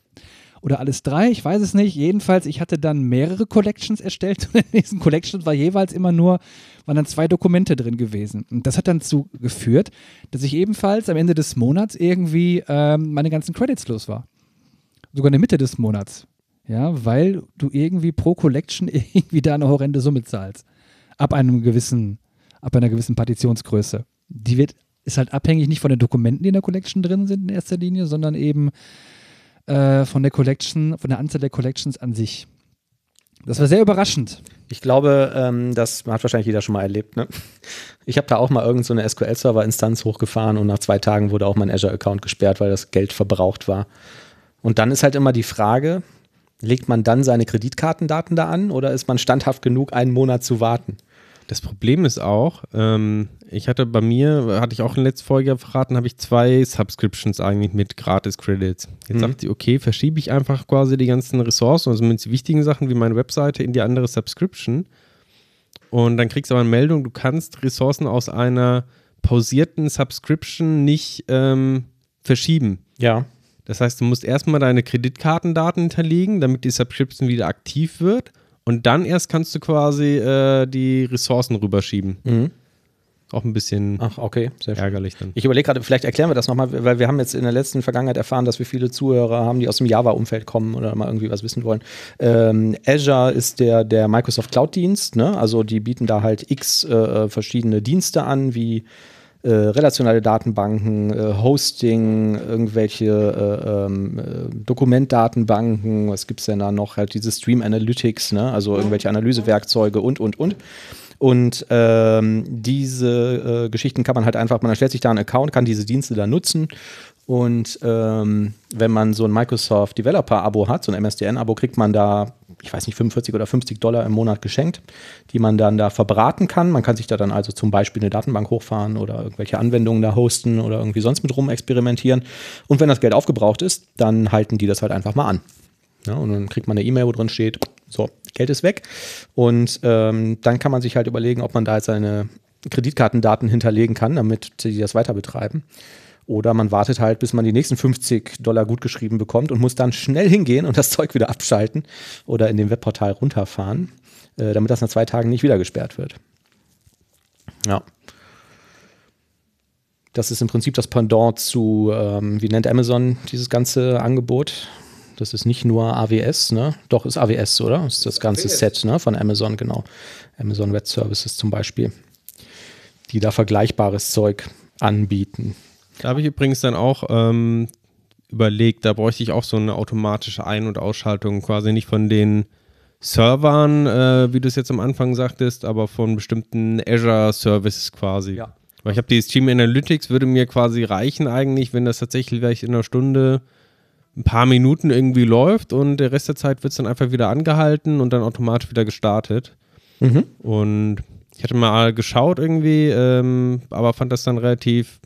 oder alles drei, ich weiß es nicht. Jedenfalls, ich hatte dann mehrere Collections erstellt und in diesen Collections war jeweils immer nur, waren dann zwei Dokumente drin gewesen. Und das hat dann zu geführt, dass ich ebenfalls am Ende des Monats irgendwie ähm, meine ganzen Credits los war. Sogar in der Mitte des Monats. Ja, weil du irgendwie pro Collection irgendwie da eine horrende Summe zahlst. Ab einem gewissen, ab einer gewissen Partitionsgröße. Die wird, ist halt abhängig nicht von den Dokumenten, die in der Collection drin sind in erster Linie, sondern eben äh, von der Collection, von der Anzahl der Collections an sich. Das war sehr überraschend. Ich glaube, ähm, das hat wahrscheinlich jeder schon mal erlebt. Ne? Ich habe da auch mal irgend so SQL-Server-Instanz hochgefahren und nach zwei Tagen wurde auch mein Azure-Account gesperrt, weil das Geld verbraucht war. Und dann ist halt immer die Frage, legt man dann seine Kreditkartendaten da an oder ist man standhaft genug, einen Monat zu warten? Das Problem ist auch, ähm, ich hatte bei mir, hatte ich auch in der letzten Folge verraten, habe ich zwei Subscriptions eigentlich mit Gratis-Credits. Jetzt Mhm. sagt sie, okay, verschiebe ich einfach quasi die ganzen Ressourcen, also mit wichtigen Sachen wie meine Webseite in die andere Subscription. Und dann kriegst du aber eine Meldung, du kannst Ressourcen aus einer pausierten Subscription nicht ähm, verschieben. Ja. Das heißt, du musst erstmal deine Kreditkartendaten hinterlegen, damit die Subscription wieder aktiv wird. Und dann erst kannst du quasi äh, die Ressourcen rüberschieben. Mhm. Auch ein bisschen Ach, okay, ärgerlich dann. Ich überlege gerade, vielleicht erklären wir das nochmal, weil wir haben jetzt in der letzten Vergangenheit erfahren, dass wir viele Zuhörer haben, die aus dem Java-Umfeld kommen oder mal irgendwie was wissen wollen. Ähm, Azure ist der, der Microsoft Cloud-Dienst, ne? also die bieten da halt x äh, verschiedene Dienste an, wie äh, relationale Datenbanken, äh, Hosting, irgendwelche äh, ähm, äh, Dokumentdatenbanken, was gibt es denn da noch? Halt diese Stream Analytics, ne? also irgendwelche Analysewerkzeuge und, und, und. Und ähm, diese äh, Geschichten kann man halt einfach, man erstellt sich da einen Account, kann diese Dienste da nutzen. Und ähm, wenn man so ein Microsoft Developer-Abo hat, so ein MSDN-Abo, kriegt man da, ich weiß nicht, 45 oder 50 Dollar im Monat geschenkt, die man dann da verbraten kann. Man kann sich da dann also zum Beispiel eine Datenbank hochfahren oder irgendwelche Anwendungen da hosten oder irgendwie sonst mit rum experimentieren. Und wenn das Geld aufgebraucht ist, dann halten die das halt einfach mal an. Ja, und dann kriegt man eine E-Mail, wo drin steht, so, Geld ist weg. Und ähm, dann kann man sich halt überlegen, ob man da jetzt seine Kreditkartendaten hinterlegen kann, damit die das weiter betreiben. Oder man wartet halt, bis man die nächsten 50 Dollar gutgeschrieben bekommt und muss dann schnell hingehen und das Zeug wieder abschalten oder in dem Webportal runterfahren, äh, damit das nach zwei Tagen nicht wieder gesperrt wird. Ja. Das ist im Prinzip das Pendant zu, ähm, wie nennt Amazon dieses ganze Angebot? Das ist nicht nur AWS, ne? Doch, ist AWS, oder? Das ist das ganze Set ne? von Amazon, genau. Amazon Web Services zum Beispiel, die da vergleichbares Zeug anbieten. Da habe ich übrigens dann auch ähm, überlegt, da bräuchte ich auch so eine automatische Ein- und Ausschaltung, quasi nicht von den Servern, äh, wie du es jetzt am Anfang sagtest, aber von bestimmten Azure Services quasi. Ja. Weil ich habe die Stream Analytics, würde mir quasi reichen eigentlich, wenn das tatsächlich vielleicht in einer Stunde ein paar Minuten irgendwie läuft und der Rest der Zeit wird es dann einfach wieder angehalten und dann automatisch wieder gestartet. Mhm. Und ich hatte mal geschaut irgendwie, ähm, aber fand das dann relativ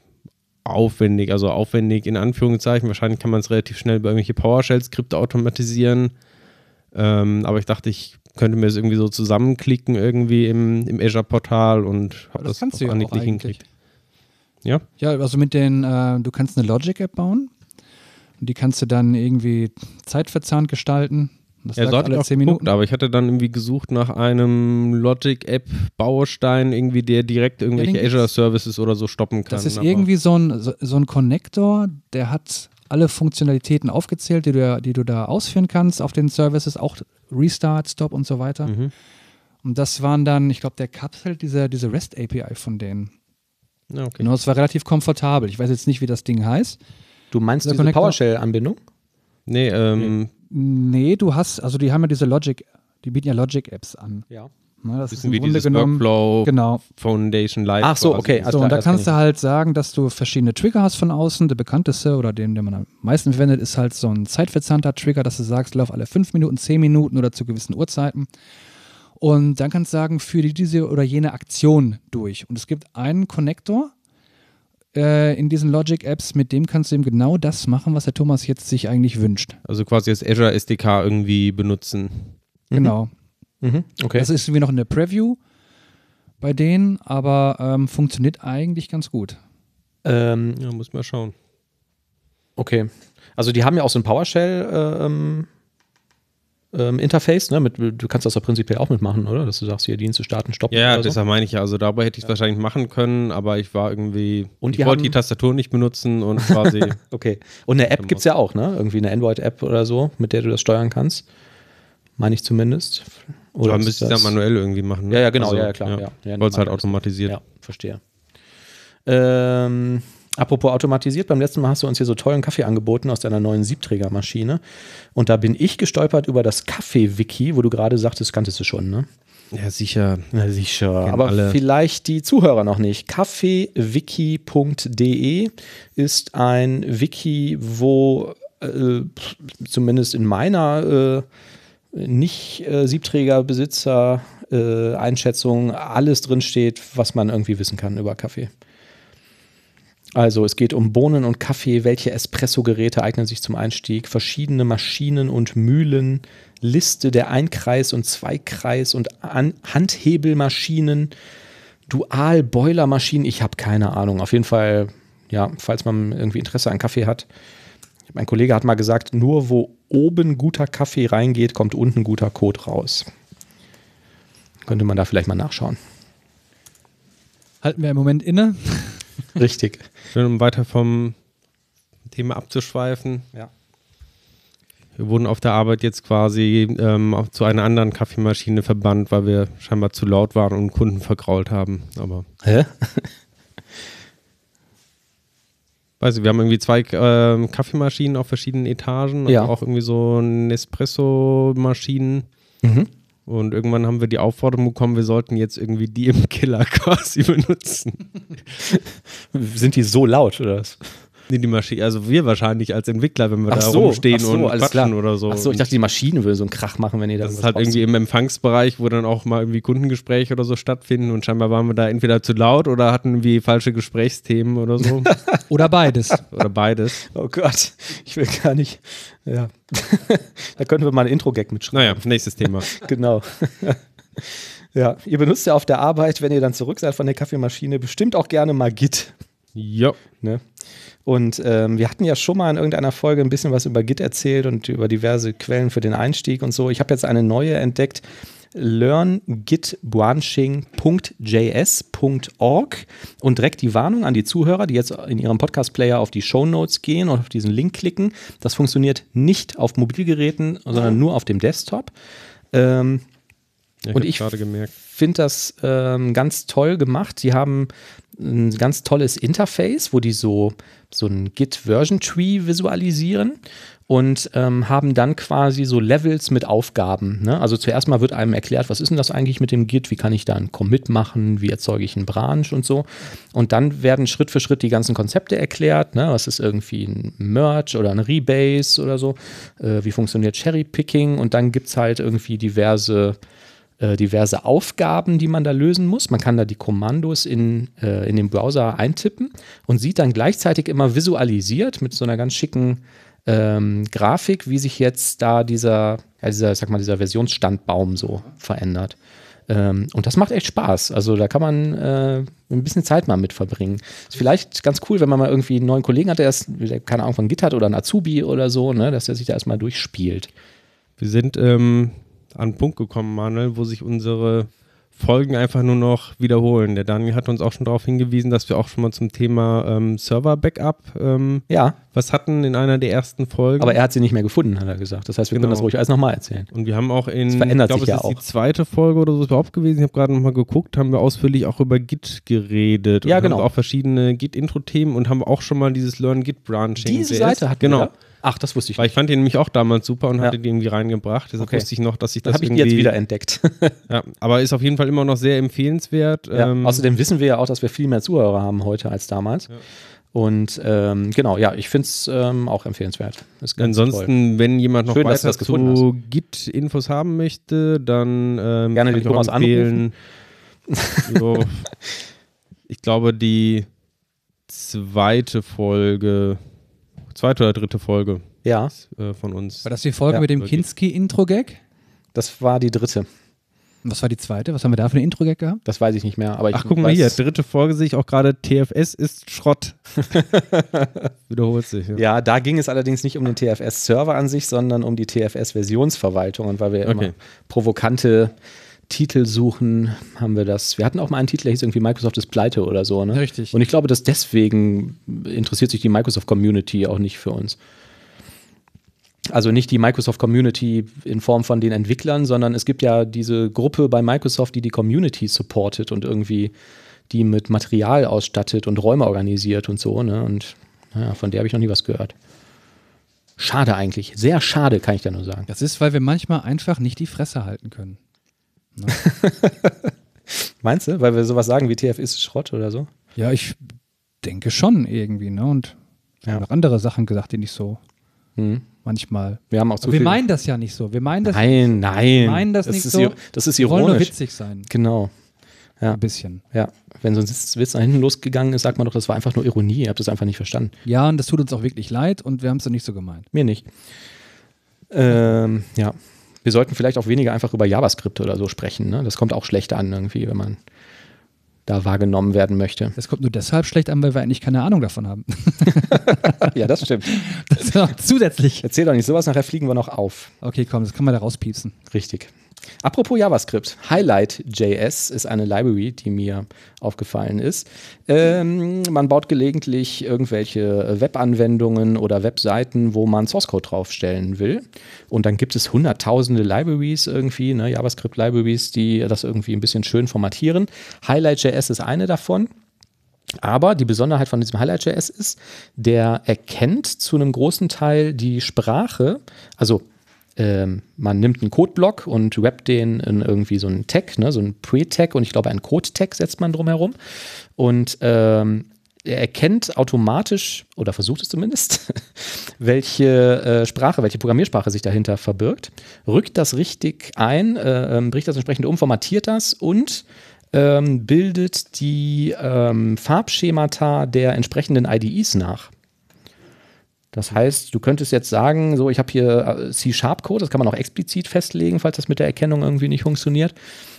aufwendig, also aufwendig in Anführungszeichen. Wahrscheinlich kann man es relativ schnell über irgendwelche PowerShell-Skripte automatisieren. Ähm, aber ich dachte, ich könnte mir das irgendwie so zusammenklicken irgendwie im, im Azure-Portal und habe das das, kannst du ja auch nicht hingekriegt. Ja, Ja, also mit den, äh, du kannst eine Logic-App bauen und die kannst du dann irgendwie zeitverzahnt gestalten. Das ja so hatte ich auch 10 geguckt, Minuten. aber ich hatte dann irgendwie gesucht nach einem Logic-App-Baustein, irgendwie, der direkt irgendwelche gibt's. Azure-Services oder so stoppen kann. Das ist aber- irgendwie so ein, so, so ein Connector, der hat alle Funktionalitäten aufgezählt, die du, da- die du da ausführen kannst auf den Services, auch Restart, Stop und so weiter. Mhm. Und das waren dann, ich glaube, der kapselt diese, diese REST-API von denen. Ja, okay. Genau, es war relativ komfortabel. Ich weiß jetzt nicht, wie das Ding heißt. Du meinst Der diese PowerShell-Anbindung? Nee, ähm, Nee, du hast, also die haben ja diese Logic, die bieten ja Logic-Apps an. Ja. Ne, das ist bisschen im wie Grunde genommen. Workflow Genau. Foundation Live. Ach so, okay. alles So, und da kannst du halt sagen, dass du verschiedene Trigger hast von außen. Der bekannteste oder den, den man am meisten verwendet, ist halt so ein zeitverzahner Trigger, dass du sagst, lauf alle fünf Minuten, zehn Minuten oder zu gewissen Uhrzeiten. Und dann kannst du sagen, führe diese oder jene Aktion durch. Und es gibt einen Connector äh, in diesen Logic-Apps, mit dem kannst du eben genau das machen, was der Thomas jetzt sich eigentlich wünscht. Also quasi das Azure SDK irgendwie benutzen. Genau. Mhm. Okay. Das ist irgendwie noch in der Preview bei denen, aber ähm, funktioniert eigentlich ganz gut. Ähm, Ja, muss mal schauen. okay. Also die haben ja auch so ein PowerShell äh, ähm, ähm, Interface, ne? Mit, du kannst das ja prinzipiell auch mitmachen, oder? Dass du sagst, hier Dienste starten, stoppen. Ja, oder so. deshalb meine ich ja. Also dabei hätte ich es wahrscheinlich machen können, aber ich war irgendwie. Und ich wollte die Tastatur nicht benutzen und quasi. Okay. Und eine App gibt es ja auch, ne? Irgendwie eine Android-App oder so, mit der du das steuern kannst. Meine ich zumindest. Oder ist müsste ich das- manuell irgendwie machen. ne? Ja, ja, genau, Also, ja, ja, klar. Ja. Ja, Ja. Wollte es halt automatisiert. Ja, verstehe. Ähm, apropos automatisiert, beim letzten Mal hast du uns hier so tollen Kaffee angeboten aus deiner neuen Siebträgermaschine. Und da bin ich gestolpert über das Kaffee-Wiki, wo du gerade sagtest, kanntest du schon, ne? Ja, sicher. Na sicher. Kennen Aber alle. vielleicht die Zuhörer noch nicht. Kaffeewiki.de ist ein Wiki, wo äh, zumindest in meiner äh, nicht äh, Siebträgerbesitzer äh, Einschätzung alles drinsteht, was man irgendwie wissen kann über Kaffee. Also es geht um Bohnen und Kaffee, welche Espresso-Geräte eignen sich zum Einstieg, verschiedene Maschinen und Mühlen, Liste der Einkreis- und Zweikreis- und An Handhebelmaschinen, Dual-Boiler-Maschinen, ich habe keine Ahnung. Auf jeden Fall, ja, falls man irgendwie Interesse an Kaffee hat. Mein Kollege hat mal gesagt, nur wo oben guter Kaffee reingeht, kommt unten guter Kot raus. Könnte man da vielleicht mal nachschauen. Halten wir im Moment inne. Richtig. Schön, um weiter vom Thema abzuschweifen. Ja. Wir wurden auf der Arbeit jetzt quasi ähm, auch zu einer anderen Kaffeemaschine verbannt, weil wir scheinbar zu laut waren und Kunden vergrault haben. Aber Hä? weiß ich, wir haben irgendwie zwei ähm, Kaffeemaschinen auf verschiedenen Etagen, also Ja. auch irgendwie so Nespresso-Maschinen. Mhm. Und irgendwann haben wir die Aufforderung bekommen, wir sollten jetzt irgendwie die im Killer quasi benutzen. Sind die so laut oder was? Nee, die Maschine, also wir wahrscheinlich als Entwickler, wenn wir Ach da so, rumstehen ach so, und alles quatschen klar. oder so. Achso, ich dachte, die Maschine würde so einen Krach machen, wenn ihr da Das ist halt irgendwie im Empfangsbereich, wo dann auch mal irgendwie Kundengespräche oder so stattfinden und scheinbar waren wir da entweder zu laut oder hatten irgendwie falsche Gesprächsthemen oder so. Oder beides. oder beides. Oh Gott, ich will gar nicht. Ja. da könnten wir mal ein Intro-Gag mitschreiben. Naja, nächstes Thema. Genau. ja, ihr benutzt ja auf der Arbeit, wenn ihr dann zurück seid von der Kaffeemaschine, bestimmt auch gerne mal Git. Ja. Ne? Und ähm, wir hatten ja schon mal in irgendeiner Folge ein bisschen was über Git erzählt und über diverse Quellen für den Einstieg und so. Ich habe jetzt eine neue entdeckt. learngitbranching.js.org und direkt die Warnung an die Zuhörer, die jetzt in ihrem Podcast-Player auf die Shownotes gehen und auf diesen Link klicken. Das funktioniert nicht auf Mobilgeräten, sondern nur auf dem Desktop. Ähm, ja Und ich- finde das ähm, ganz toll gemacht. Sie haben ein ganz tolles Interface, wo die so, so ein Git Version Tree visualisieren. und ähm, haben dann quasi so Levels mit Aufgaben. Ne? Also zuerst mal wird einem erklärt, was ist denn das eigentlich mit dem Git, wie kann ich da einen Commit machen, wie erzeuge ich einen Branch und so. Und dann werden Schritt für Schritt die ganzen Konzepte erklärt. Ne? Was ist irgendwie ein Merge oder ein Rebase oder so? Äh, wie funktioniert Cherry-Picking? Und dann gibt es halt irgendwie diverse äh, diverse Aufgaben, die man da lösen muss. Man kann da die Kommandos in, äh, in den Browser eintippen und sieht dann gleichzeitig immer visualisiert mit so einer ganz schicken ähm, Grafik, wie sich jetzt da dieser, ja, dieser, sag mal, dieser Versionsstandbaum so verändert. Ähm, und das macht echt Spaß. Also da kann man äh, ein bisschen Zeit mal mit verbringen. Ist vielleicht ganz cool, wenn man mal irgendwie einen neuen Kollegen hat, der, der keine Ahnung von Git hat oder einen Azubi oder so, ne, dass er sich da erstmal durchspielt. Wir sind ähm, an den Punkt gekommen, Manuel, wo sich unsere Folgen einfach nur noch wiederholen. Der Daniel hat uns auch schon darauf hingewiesen, dass wir auch schon mal zum Thema ähm, Server-Backup ähm, Ja, was hatten in einer der ersten Folgen. aber er hat sie nicht mehr gefunden, hat er gesagt. Das heißt, wir können Genau. das ruhig alles nochmal erzählen. Und wir haben auch in, Das verändert ich glaube, sich es ja ist die auch. zweite Folge oder so überhaupt gewesen. Ich habe gerade nochmal geguckt, haben wir ausführlich auch über Git geredet. Ja, und genau. Haben auch verschiedene Git-Intro-Themen und haben auch schon mal dieses Learn Git Branching. Diese. Seite hat Genau. Ach, das wusste ich Weil ich fand den nämlich auch damals super und Ja. hatte den irgendwie reingebracht. Deshalb Okay. wusste ich noch, dass ich Das das habe ich irgendwie... jetzt wieder entdeckt. Ja, aber ist auf jeden Fall immer noch sehr empfehlenswert. Ja. Ähm, Außerdem wissen wir ja auch, dass wir viel mehr Zuhörer haben heute als damals. Und ähm, genau, ja, ich finde es ähm, auch empfehlenswert. Ganz toll. Ansonsten, wenn jemand noch Schön, dass du weiter das gefunden zu Git-Infos haben möchte, dann ähm, Gerne kann den Thomas empfehlen. so, ich glaube, die zweite Folge, zweite oder dritte Folge Ja, äh, von uns. War das die Folge Ja, mit dem. Kinski-Intro-Gag? das war die dritte. Und Was war die zweite? Was haben wir da für eine Intro-Gag gehabt? Das weiß ich nicht mehr. Aber ich Ach, guck mal hier, dritte Folge sehe ich auch gerade, TFS ist Schrott. Wiederholt sich. Ja. Ja, da ging es allerdings nicht um den TFS-Server an sich, sondern um die TFS-Versionsverwaltung. Und weil wir immer Okay. provokante Titel suchen, haben wir das. Wir hatten auch mal einen Titel, der hieß irgendwie Microsoft ist pleite oder so. Ne? Richtig. Und ich glaube, dass deswegen interessiert sich die Microsoft Community auch nicht für uns. Also nicht die Microsoft Community in Form von den Entwicklern, sondern es gibt ja diese Gruppe bei Microsoft, die die Community supportet und irgendwie die mit Material ausstattet und Räume organisiert und so. Ne? Und naja, von der habe ich noch nie was gehört. Schade eigentlich. Sehr schade, kann ich da nur sagen. Das ist, weil wir manchmal einfach nicht die Fresse halten können. Meinst du? Weil wir sowas sagen wie TF ist Schrott oder so? Ja, ich denke schon irgendwie, ne? Und wir Ja. haben auch andere Sachen gesagt, die nicht so Hm. manchmal. Wir haben auch zu Aber wir viel. meinen das ja nicht so. Wir meinen das, nein, nein. wir meinen das, nicht ist, so. Das ist wir wollen nur ironisch. witzig sein. Genau. Ja. Ein bisschen. Ja, wenn so ein Witz nach hinten losgegangen ist, sagt man doch, das war einfach nur Ironie. Ihr habt das einfach nicht verstanden. Ja, und das tut uns auch wirklich leid und wir haben es doch nicht so gemeint. Mir nicht. Ähm, ja. Wir sollten vielleicht auch weniger einfach über JavaScript oder so sprechen. Ne? Das kommt auch schlecht an, irgendwie, wenn man da wahrgenommen werden möchte. Das kommt nur deshalb schlecht an, weil wir eigentlich keine Ahnung davon haben. ja, das stimmt. Das war zusätzlich. Erzähl doch nicht sowas, nachher fliegen wir noch auf. Okay, komm, das kann man da rauspiepsen. Richtig. Apropos JavaScript, Highlight.js ist eine Library, die mir aufgefallen ist. Ähm, man baut gelegentlich irgendwelche Webanwendungen oder Webseiten, wo man Source Code draufstellen will. Und dann gibt es hunderttausende Libraries irgendwie, ne, JavaScript-Libraries, die das irgendwie ein bisschen schön formatieren. Highlight.js ist eine davon. Aber die Besonderheit von diesem Highlight.js ist, der erkennt zu einem großen Teil die Sprache, also ähm, man nimmt einen Codeblock und rappt den in irgendwie so einen Tag, ne, so einen Pre-Tag und ich glaube einen Code-Tag setzt man drumherum. Und ähm, er erkennt automatisch, oder versucht es zumindest, welche äh, Sprache, welche Programmiersprache sich dahinter verbirgt, rückt das richtig ein, äh, ähm, bricht das entsprechend um, formatiert das und ähm, bildet die ähm, Farbschemata der entsprechenden IDEs nach. Das heißt, du könntest jetzt sagen, so, ich habe hier äh, C-Sharp-Code, das kann man auch explizit festlegen, falls das mit der Erkennung irgendwie nicht funktioniert,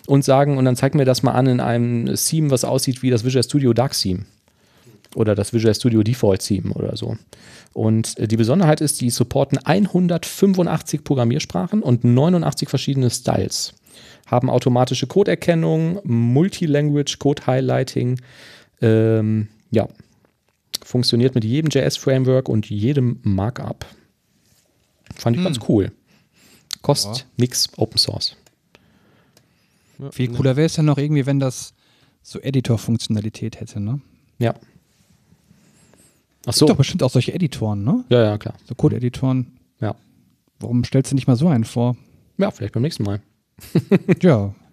und sagen, und dann zeig mir das mal an in einem Theme, was aussieht wie das Visual Studio Dark Theme. Oder das Visual Studio Default Theme oder so. Und äh, die Besonderheit ist, die supporten 185 Programmiersprachen und 89 verschiedene Styles. Haben automatische Codeerkennung, Multilanguage Code Highlighting, ähm, ja, funktioniert mit jedem JS-Framework und jedem Markup. Fand ich ganz cool. Kostet nix Open Source. Viel cooler wäre es ja noch irgendwie, wenn das so Editor-Funktionalität hätte, ne? Ja. Ach Gibt so. doch bestimmt auch solche Editoren, ne? Ja, ja, klar. So Code-Editoren. Ja. Warum stellst du nicht mal so einen vor? Ja, vielleicht beim nächsten Mal. Ja.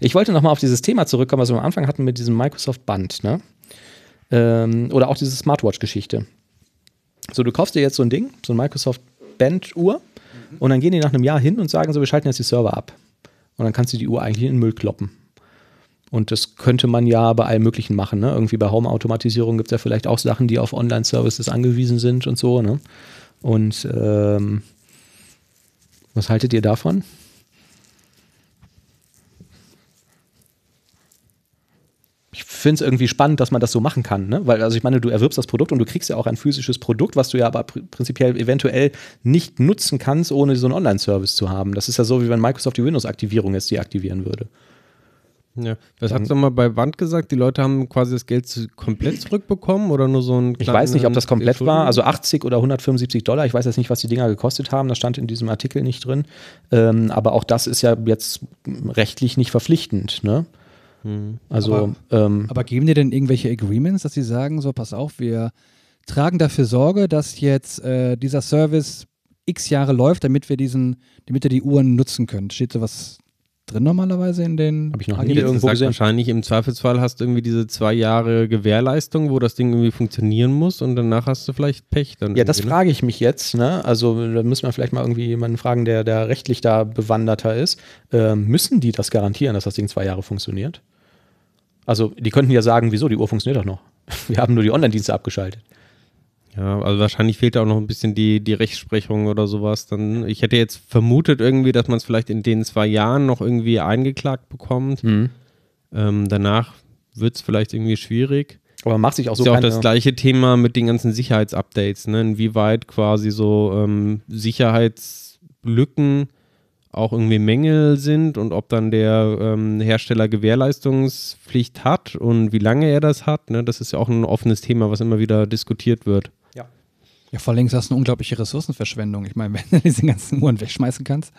Ich wollte nochmal auf dieses Thema zurückkommen, was wir am Anfang hatten mit diesem Microsoft Band, ne? Ähm, oder auch diese Smartwatch-Geschichte. So, du kaufst dir jetzt so ein Ding, so ein Microsoft Band-Uhr, und dann gehen die nach einem Jahr hin und sagen so, wir schalten jetzt die Server ab. Und dann kannst du die Uhr eigentlich in den Müll kloppen. Und das könnte man ja bei allem Möglichen machen. Ne? Irgendwie bei Home-Automatisierung gibt es ja vielleicht auch Sachen, die auf Online-Services angewiesen sind und so. Ne? Und ähm, was haltet ihr davon? Ich finde es irgendwie spannend, dass man das so machen kann, ne? Weil, also ich meine, du erwirbst das Produkt und du kriegst ja auch ein physisches Produkt, was du ja aber pr prinzipiell eventuell nicht nutzen kannst, ohne so einen Online-Service zu haben. Das ist ja so, wie wenn Microsoft die Windows-Aktivierung jetzt deaktivieren würde. Ja. Was hast du mal bei Band gesagt? Die Leute haben quasi das Geld komplett zurückbekommen oder nur so ein Ich weiß nicht, ob das komplett war. Also 80 oder 175 Dollar. Ich weiß jetzt nicht, was die Dinger gekostet haben. Das stand in diesem Artikel nicht drin. Ähm, aber auch das ist ja jetzt rechtlich nicht verpflichtend. Ne? Also, Aber- ähm, Aber geben dir denn irgendwelche Agreements, dass sie sagen, so, pass auf, wir tragen dafür Sorge, dass jetzt äh, dieser Service x Jahre läuft, damit wir diesen, damit ihr die Uhren nutzen könnt. Steht sowas drin normalerweise in den Hab ich noch nie irgendwo gesehen. Wahrscheinlich im Zweifelsfall hast du irgendwie diese zwei Jahre Gewährleistung, wo das Ding irgendwie funktionieren muss und danach hast du vielleicht Pech. Dann Ja, das ne? frage ich mich jetzt. Ne? Also da müssen wir vielleicht mal irgendwie jemanden fragen, der, der rechtlich da bewanderter ist. Ähm, müssen die das garantieren, dass das Ding zwei Jahre funktioniert? Also die könnten ja sagen, wieso, die Uhr funktioniert doch noch. Wir haben nur die Online-Dienste abgeschaltet. Ja, also wahrscheinlich fehlt da auch noch ein bisschen die, die Rechtsprechung oder sowas. Dann, ich hätte jetzt vermutet irgendwie, dass man es vielleicht in den zwei Jahren noch irgendwie eingeklagt bekommt. Mhm. Ähm, danach wird es vielleicht irgendwie schwierig. Aber man macht sich auch so ist ja auch das gleiche Thema mit den ganzen Sicherheitsupdates, ne? Inwieweit quasi so ähm, Sicherheitslücken auch irgendwie Mängel sind und ob dann der ähm, Hersteller Gewährleistungspflicht hat und wie lange er das hat. Ne? Das ist ja auch ein offenes Thema, was immer wieder diskutiert wird. Ja, vor allem ist das eine unglaubliche Ressourcenverschwendung. Ich meine, wenn du diese ganzen Uhren wegschmeißen kannst.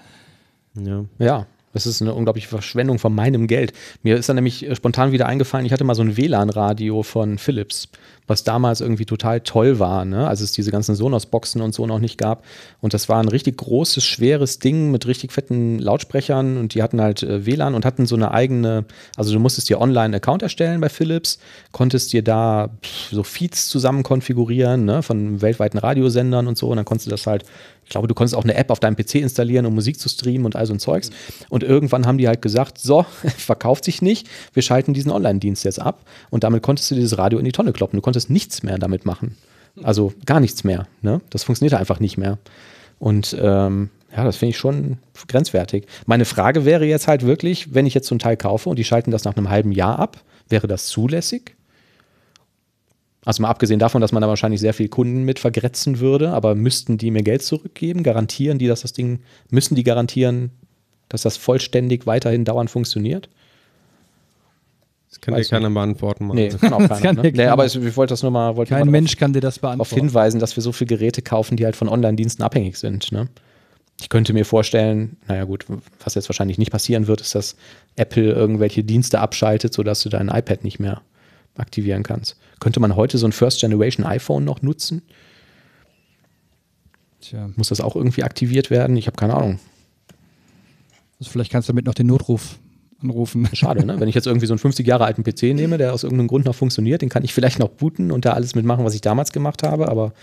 Ja. Ja, das ist eine unglaubliche Verschwendung von meinem Geld. Mir ist dann nämlich äh, spontan wieder eingefallen, ich hatte mal so ein WLAN-Radio von Philips, was damals irgendwie total toll war, ne? als es diese ganzen Sonos-Boxen und so noch nicht gab. Und das war ein richtig großes, schweres Ding mit richtig fetten Lautsprechern und die hatten halt äh, WLAN und hatten so eine eigene, also du musstest dir online einen Account erstellen bei Philips, konntest dir da so Feeds zusammen konfigurieren, ne? von weltweiten Radiosendern und so und dann konntest du das halt ich glaube, du konntest auch eine App auf deinem PC installieren, um Musik zu streamen und all so ein Zeugs. Und irgendwann haben die halt gesagt, so, verkauft sich nicht, wir schalten diesen Online-Dienst jetzt ab. Und damit konntest du dieses Radio in die Tonne kloppen. Du konntest nichts mehr damit machen. Also gar nichts mehr. Ne? Das funktionierte einfach nicht mehr. Und ähm, ja, das finde ich schon grenzwertig. Meine Frage wäre jetzt halt wirklich, wenn ich jetzt so ein Teil kaufe und die schalten das nach einem halben Jahr ab, wäre das zulässig? Also mal abgesehen davon, dass man da wahrscheinlich sehr viel Kunden mit vergrätzen würde, aber müssten die mir Geld zurückgeben? Garantieren die, dass das Ding, müssen die garantieren, dass das vollständig weiterhin dauernd funktioniert? Das kann Weiß dir keiner beantworten. Mann. Nee, kann auch keiner. kann ne? nee, aber ich wollte das nur mal, wollte Kein mal Mensch kann dir das darauf beantworten. hinweisen, dass wir so viele Geräte kaufen, die halt von Online-Diensten abhängig sind. Ne? Ich könnte mir vorstellen, naja gut, was jetzt wahrscheinlich nicht passieren wird, ist, dass Apple irgendwelche Dienste abschaltet, sodass du dein iPad nicht mehr aktivieren kannst. Könnte man heute so ein First-Generation iPhone noch nutzen? Tja, Muss das auch irgendwie aktiviert werden? Ich habe keine Ahnung. also vielleicht kannst du damit noch den Notruf anrufen. Schade, ne? Wenn ich jetzt irgendwie so einen 50 Jahre alten PC nehme, der aus irgendeinem Grund noch funktioniert, den kann ich vielleicht noch booten und da alles mitmachen, was ich damals gemacht habe, aber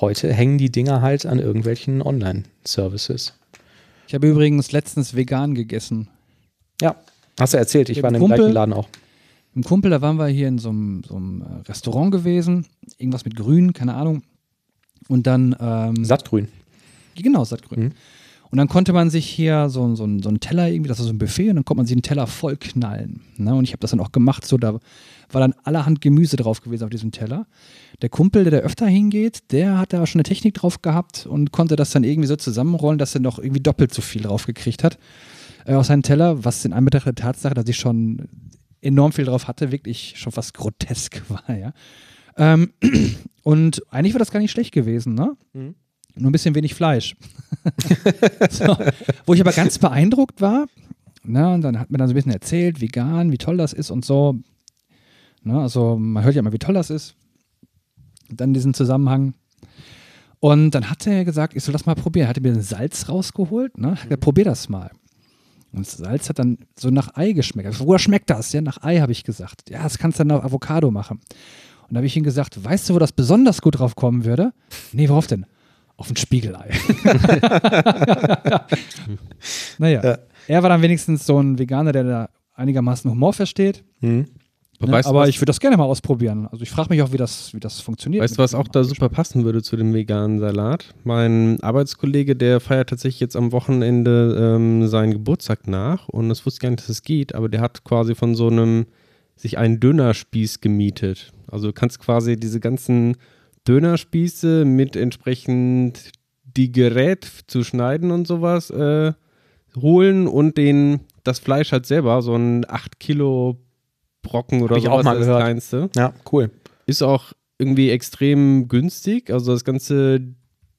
heute hängen die Dinger halt an irgendwelchen Online-Services. Ich habe übrigens letztens vegan gegessen. Ja, hast du erzählt, ich war in dem gleichen Laden auch. Einem Kumpel, da waren wir hier in so einem, so einem äh, Restaurant gewesen. Irgendwas mit Grün, keine Ahnung. Und dann. Ähm, Sattgrün. Genau, sattgrün. Mhm. Und dann konnte man sich hier so, so, so einen Teller irgendwie, das war so ein Buffet, und dann konnte man sich einen Teller voll knallen. Ne? Und ich habe das dann auch gemacht, so da war dann allerhand Gemüse drauf gewesen auf diesem Teller. Der Kumpel, der da öfter hingeht, der hat da schon eine Technik drauf gehabt und konnte das dann irgendwie so zusammenrollen, dass er noch irgendwie doppelt so viel drauf gekriegt hat äh, auf seinen Teller, was in Anbetracht der Tatsache, dass ich schon enorm viel drauf hatte, wirklich schon fast grotesk war, ja. Ähm, und eigentlich war das gar nicht schlecht gewesen, ne? Nur ein bisschen wenig Fleisch. so, wo ich aber ganz beeindruckt war, ne, und dann hat mir dann so ein bisschen erzählt, vegan, wie toll das ist und so. Ne, also man hört ja immer, wie toll das ist. Und dann diesen Zusammenhang. Und dann hat er gesagt, ich soll das mal probieren. Hat er mir ein Salz rausgeholt, ne? Hat gesagt, probier das mal. Und das Salz hat dann so nach Ei geschmeckt. Also, Woher schmeckt das? Ja, nach Ei habe ich gesagt. Ja, das kannst du dann auf Avocado machen. Und da habe ich ihm gesagt, weißt du, wo das besonders gut drauf kommen würde? Nee, worauf denn? Auf ein Spiegelei. naja, Ja. er war dann wenigstens so ein Veganer, der da einigermaßen Humor versteht. Mhm. Ne? weißt Aber was- ich würde das gerne mal ausprobieren. Also ich frage mich auch, wie das, wie das funktioniert. Weißt du, was auch da super passen würde zu dem veganen Salat? Mein Arbeitskollege, der feiert tatsächlich jetzt am Wochenende ähm, seinen Geburtstag nach und das wusste ich gar nicht, dass es geht, aber der hat quasi von so einem sich einen Dönerspieß gemietet. Also du kannst quasi diese ganzen Dönerspieße mit entsprechend die Gerät zu schneiden und sowas äh, holen und den das Fleisch halt selber, so ein 8 Kilo Brocken oder Hab ich sowas, auch mal gehört. kleinste. Ja, cool. Ist auch irgendwie extrem günstig. Also das ganze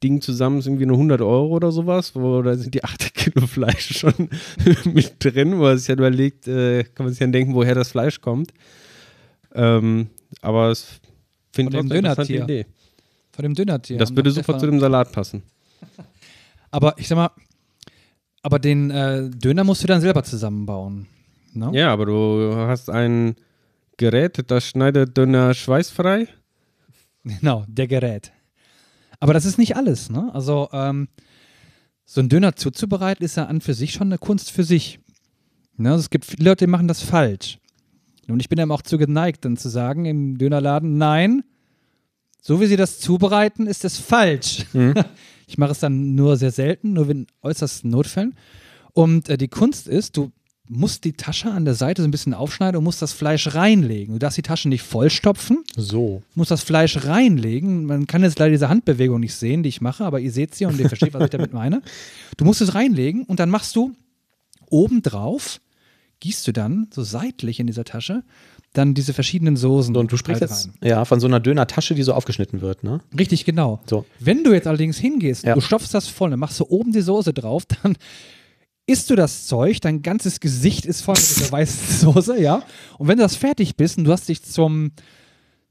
Ding zusammen ist irgendwie nur 100 Euro oder sowas. Wo da sind die 8 Kilo Fleisch schon mit drin, wo man sich ja überlegt, äh, kann man sich dann denken, woher das Fleisch kommt. Ähm, aber es finde ich eine interessante. Idee. Von dem Dönertier. Das würde Stefan- zu dem Salat passen. Aber ich sag mal, aber den äh, Döner musst du dann selber zusammenbauen. Ne? Ja, aber du hast ein Gerät, das schneidet Döner schweißfrei. Genau, der Gerät. Aber das ist nicht alles, ne? Also, ähm, so ein Döner zuzubereiten ist ja an für sich schon eine Kunst für sich. Ne? Also es gibt viele Leute, die machen das falsch. Und ich bin eben auch zu geneigt, dann zu sagen im Dönerladen, nein, so wie sie das zubereiten, ist es falsch. Ich mache es dann nur sehr selten, nur in äußersten Notfällen. Und äh, die Kunst ist, du musst die Tasche an der Seite so ein bisschen aufschneiden und musst das Fleisch reinlegen. Du darfst die Tasche nicht vollstopfen, So. muss das Fleisch reinlegen. Man kann jetzt leider diese Handbewegung nicht sehen, die ich mache, aber ihr seht sie und ihr versteht, was ich damit meine. Du musst es reinlegen und dann machst du obendrauf, gießt du dann so seitlich in dieser Tasche dann diese verschiedenen Soßen. So, und du sprichst halt jetzt rein. ja, von so einer Döner-Tasche, die so aufgeschnitten wird, ne? Richtig, genau. So. Wenn du jetzt allerdings hingehst, Ja. du stopfst das voll, dann machst du oben die Soße drauf, dann isst du das Zeug, dein ganzes Gesicht ist voll mit dieser weißen Soße, ja. Und wenn du das fertig bist und du hast dich zum,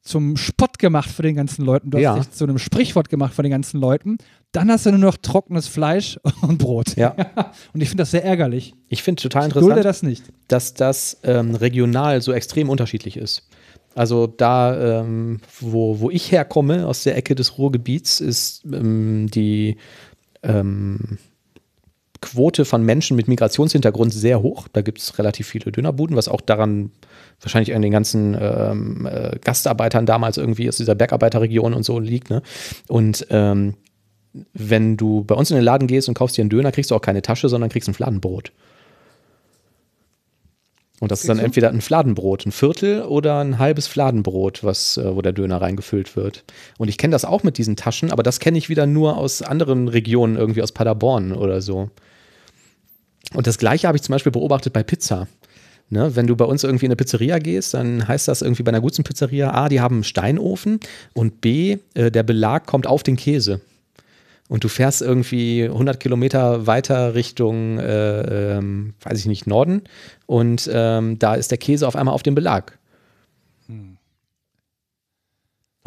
zum Spott gemacht für den ganzen Leuten, du hast Ja. dich zu einem Sprichwort gemacht für den ganzen Leuten, dann hast du nur noch trockenes Fleisch und Brot. Ja. Und ich finde das sehr ärgerlich. Ich finde total Ich interessant, das nicht. dass das ähm, regional so extrem unterschiedlich ist. Also da, ähm, wo, wo ich herkomme, aus der Ecke des Ruhrgebiets, ist ähm, die ähm, Quote von Menschen mit Migrationshintergrund sehr hoch. Da gibt es relativ viele Dönerbuden, was auch daran wahrscheinlich an den ganzen ähm, äh, Gastarbeitern damals irgendwie aus dieser Bergarbeiterregion und so liegt. Ne? Und ähm, wenn du bei uns in den Laden gehst und kaufst dir einen Döner, kriegst du auch keine Tasche, sondern kriegst ein Fladenbrot. Und das ist dann entweder ein Fladenbrot, ein Viertel oder ein halbes Fladenbrot, was, äh, wo der Döner reingefüllt wird. Und ich kenne das auch mit diesen Taschen, aber das kenne ich wieder nur aus anderen Regionen, irgendwie aus Paderborn oder so. Und das gleiche habe ich zum Beispiel beobachtet bei Pizza. Ne, wenn du bei uns irgendwie in eine Pizzeria gehst, dann heißt das irgendwie bei einer guten Pizzeria, A, die haben einen Steinofen und B, äh, der Belag kommt auf den Käse. Und du fährst irgendwie 100 Kilometer weiter Richtung, äh, ähm, weiß ich nicht, Norden und ähm, da ist der Käse auf einmal auf dem Belag.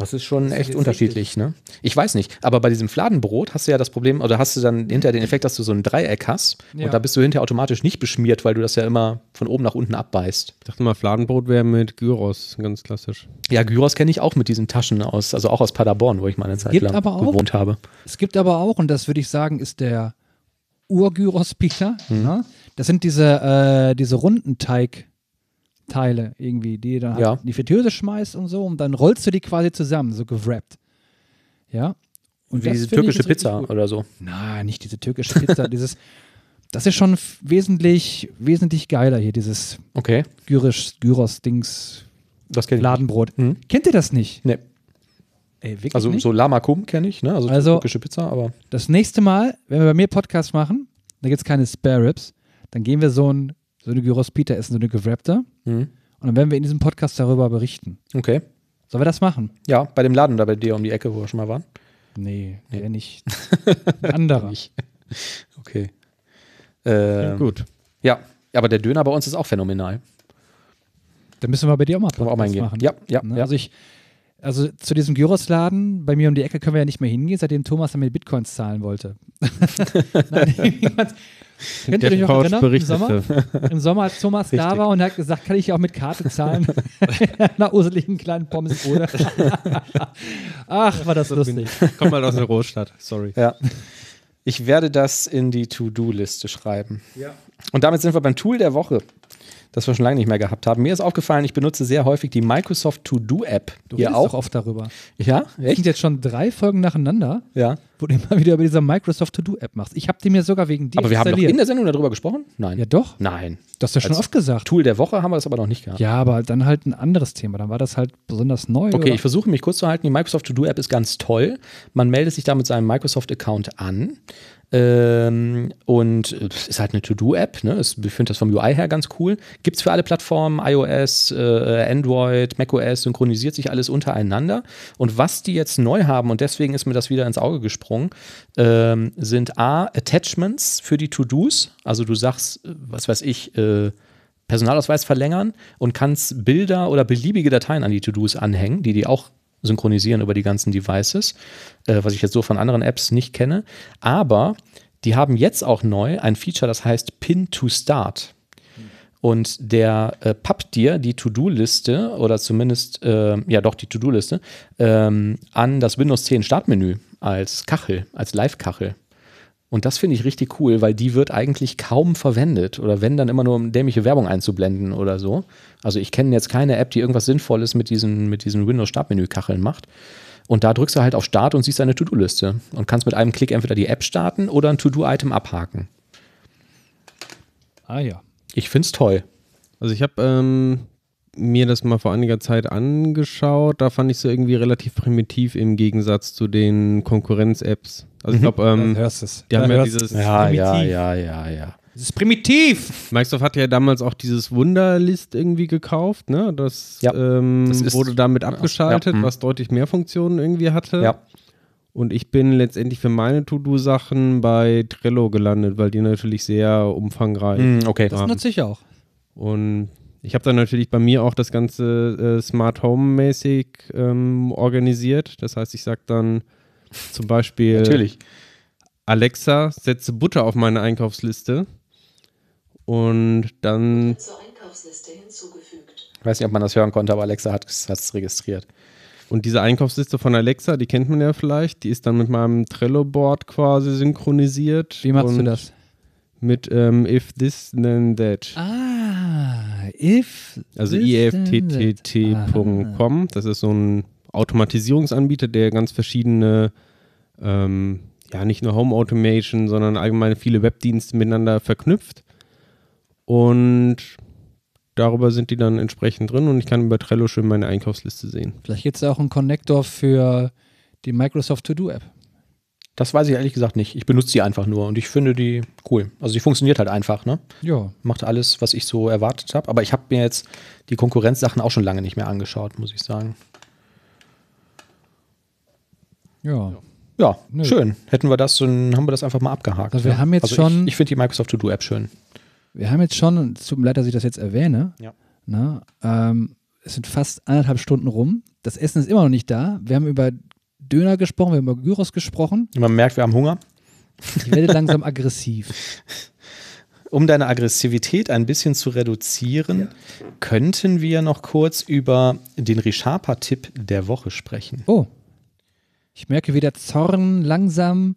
Das ist schon echt jetzt unterschiedlich, ne? Ich weiß nicht, aber bei diesem Fladenbrot hast du ja das Problem, oder hast du dann hinterher den Effekt, dass du so ein Dreieck hast Ja. und da bist du hinterher automatisch nicht beschmiert, weil du das ja immer von oben nach unten abbeißt. Ich dachte mal, Fladenbrot wäre mit Gyros, ganz klassisch. Ja, Gyros kenne ich auch mit diesen Taschen aus, also auch aus Paderborn, wo ich mal eine Zeit gibt lang aber auch- gewohnt habe. Es gibt aber auch, und das würde ich sagen, ist der Urgyros-Pizza. Mhm. Ne? Das sind diese, äh, diese runden Teigteile irgendwie, die dann halt Ja. in die Fritteuse schmeißt und so und dann rollst du die quasi zusammen, so gewrappt. Ja. Und Wie diese türkische Pizza oder so. Nein, nicht diese türkische Pizza, dieses, das ist schon wesentlich, wesentlich geiler hier, dieses Okay, Gyros, Gyros-Dings, das kenne ich. nicht. Ladenbrot. Mhm. Kennt ihr das nicht? Nee. Ey, Also nicht? so Lama Kum kenne ich, ne? Also, Also- türkische Pizza, aber Das nächste Mal, wenn wir bei mir Podcast machen, da gibt es keine Spare Ribs, dann gehen wir so, ein, so eine Gyros Pita essen, so eine gewrappte. Mhm. Und dann werden wir in diesem Podcast darüber berichten. okay. Sollen wir das machen? Ja, bei dem Laden da bei dir um die Ecke, wo wir schon mal waren. Nee, der nicht. Ein anderer. Nicht. Okay. Ähm, Gut. Ja, aber der Döner bei uns ist auch phänomenal. Da müssen wir bei dir auch mal wir auch mal Podcast hingehen. machen. Ja, ja, Ne? ja. Also ich, Also zu diesem Gyros-Laden bei mir um die Ecke können wir ja nicht mehr hingehen, seitdem Thomas dann mit Bitcoins zahlen wollte. Nein, jemand- Könnt ihr Der euch noch erinnern? Im Sommer. Im Sommer, als Thomas da Richtig. war und er hat gesagt, kann ich auch mit Karte zahlen? Nach useligen kleinen Pommes oder? Ach, war das lustig. Komm mal aus der Großstadt, sorry. Ja. Ich werde das in die To-Do-Liste schreiben. Und damit sind wir beim Tool der Woche, das wir schon lange nicht mehr gehabt haben. Mir ist aufgefallen, ich benutze sehr häufig die Microsoft To-Do-App. Du redest auch? oft darüber. Ja, Wir sind echt? jetzt schon drei Folgen nacheinander, Ja. wo du immer wieder über diese Microsoft To-Do-App machst. Ich habe die mir sogar wegen dir Aber wir haben doch in der Sendung darüber gesprochen? Nein. ja, doch. Nein. Das hast du schon Als oft gesagt. Tool der Woche haben wir das aber noch nicht gehabt. Ja, aber dann halt ein anderes Thema. Dann war das halt besonders neu. Okay, oder? ich versuche mich kurz zu halten. Die Microsoft To-Do-App ist ganz toll. Man meldet sich da mit seinem Microsoft-Account an. Ähm, und äh, ist halt eine To-Do-App. Ne? Ich finde das vom UI her ganz cool. Gibt es für alle Plattformen, iOS, äh, Android, macOS, synchronisiert sich alles untereinander. Und was die jetzt neu haben, und deswegen ist mir das wieder ins Auge gesprungen, ähm, sind A, Attachments für die To-Dos. Also du sagst, äh, was weiß ich, äh, Personalausweis verlängern und kannst Bilder oder beliebige Dateien an die To-Dos anhängen, die die auch synchronisieren über die ganzen Devices, äh, was ich jetzt so von anderen Apps nicht kenne. Aber die haben jetzt auch neu ein Feature, das heißt Pin to Start. Und der äh, pappt dir die To-Do-Liste oder zumindest, äh, ja doch, die To-Do-Liste ähm, an das Windows 10 Startmenü als Kachel, als Live-Kachel. Und das finde ich richtig cool, weil die wird eigentlich kaum verwendet oder wenn dann immer nur um dämliche Werbung einzublenden oder so. Also ich kenne jetzt keine App, die irgendwas Sinnvolles mit diesen, mit diesen Windows-Startmenü-Kacheln macht. Und da drückst du halt auf Start und siehst deine To-Do-Liste und kannst mit einem Klick entweder die App starten oder ein To-Do-Item abhaken. ah ja. Ich finde es toll. Also ich habe ähm, mir das mal vor einiger Zeit angeschaut. Da fand ich es irgendwie relativ primitiv im Gegensatz zu den Konkurrenz-Apps. Also ich glaube, Da ähm, hörst es. die Da haben ja dieses Ja, ja, primitiv. ja, ja, ja. Es ist primitiv. Microsoft hat ja damals auch dieses Wunderlist irgendwie gekauft, ne? Das, Ja, ähm, das wurde damit abgeschaltet, ja, mhm. was deutlich mehr Funktionen irgendwie hatte. Ja. Und ich bin letztendlich für meine To-Do-Sachen bei Trello gelandet, weil die natürlich sehr umfangreich Hm, okay. Das nutze ich auch. Und ich habe dann natürlich bei mir auch das Ganze äh, Smart Home-mäßig ähm, organisiert. Das heißt, ich sage dann zum Beispiel Natürlich. Alexa, setze Butter auf meine Einkaufsliste. Und dann zur Einkaufsliste hinzugefügt. Ich weiß nicht, ob man das hören konnte, aber Alexa hat es registriert. Und diese Einkaufsliste von Alexa, die kennt man ja vielleicht, die ist dann mit meinem Trello-Board quasi synchronisiert. Wie machst du das? Mit ähm, if this, then that. Ah, if. Also this, then that. ifttt.com. Das ist so ein Automatisierungsanbieter, der ganz verschiedene, ähm, ja, nicht nur Home Automation, sondern allgemein viele Webdienste miteinander verknüpft. Und darüber sind die dann entsprechend drin und ich kann über Trello schön meine Einkaufsliste sehen. Vielleicht gibt es auch einen Connector für die Microsoft To-Do-App. Das weiß ich ehrlich gesagt nicht. Ich benutze die einfach nur und ich finde die cool. Also die funktioniert halt einfach, ne? Ja. Macht alles, was ich so erwartet habe. Aber ich habe mir jetzt die Konkurrenzsachen auch schon lange nicht mehr angeschaut, muss ich sagen. Ja. Ja, Nö. schön. Hätten wir das, dann haben wir das einfach mal abgehakt. Also wir ja. haben jetzt also schon- Ich, ich finde die Microsoft To-Do-App schön. Wir haben jetzt schon, es tut mir leid, dass ich das jetzt erwähne, Ja. na, ähm, es sind fast anderthalb Stunden rum. Das Essen ist immer noch nicht da. Wir haben über Döner gesprochen, wir haben über Gyros gesprochen. Man merkt, wir haben Hunger. Ich werde langsam aggressiv. Um deine Aggressivität ein bisschen zu reduzieren, könnten wir noch kurz über den Resharper-Tipp der Woche sprechen. Oh. Ich merke, wie der Zorn langsam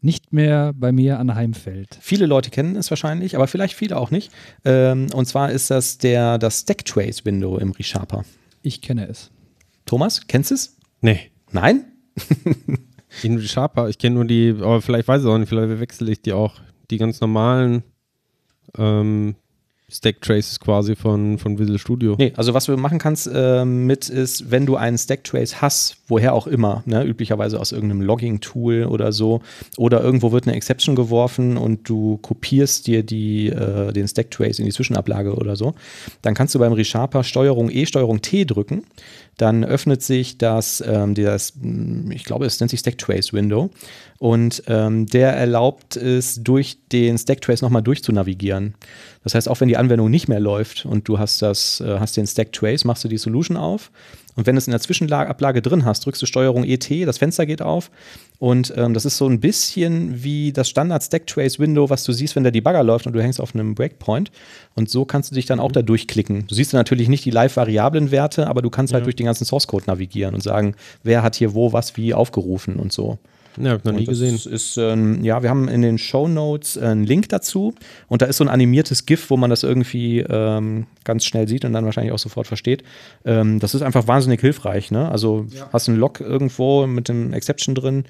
nicht mehr bei mir anheimfällt. Viele Leute kennen es wahrscheinlich, aber vielleicht viele auch nicht. Ähm, und zwar ist das der, das Stacktrace-Window im ReSharper. Ich kenne es. Thomas, kennst du es? Nee. Nein? Ich kenne nur die Sharper, ich kenne nur die, aber vielleicht weiß ich auch nicht, vielleicht wechsle ich die auch. Die ganz normalen ähm, Stack Traces quasi von, von Visual Studio. Nee, also was du machen kannst ähm, mit ist, wenn du einen Stacktrace hast, woher auch immer, ne, üblicherweise aus irgendeinem Logging-Tool oder so, oder irgendwo wird eine Exception geworfen und du kopierst dir die, äh, den Stacktrace in die Zwischenablage oder so, dann kannst du beim ReSharper Steuerung E, Steuerung T drücken. Dann öffnet sich das, ähm, das, mh, ich glaube, es nennt sich Stacktrace Window. Und ähm, der erlaubt es, durch den Stacktrace nochmal durchzunavigieren. Das heißt, auch wenn die Anwendung nicht mehr läuft und du hast, das, äh, hast den Stacktrace, machst du die Solution auf. Und wenn du es in der Zwischenablage drin hast, drückst du Steuerung ET, das Fenster geht auf. Und ähm, das ist so ein bisschen wie das Standard Stacktrace Window, was du siehst, wenn der Debugger läuft und du hängst auf einem Breakpoint. Und so kannst du dich dann auch da durchklicken. Du siehst natürlich nicht die Live-Variablen-Werte, aber du kannst halt durch den ganzen Source Code navigieren und sagen, wer hat hier wo was wie aufgerufen und so. Ja, hab ich noch nie gesehen. Ist, ähm, ja, wir haben in den Show Notes einen Link dazu und da ist so ein animiertes GIF, wo man das irgendwie ähm, ganz schnell sieht und dann wahrscheinlich auch sofort versteht. Ähm, das ist einfach wahnsinnig hilfreich. Ne? Also hast einen Log irgendwo mit dem Exception drin,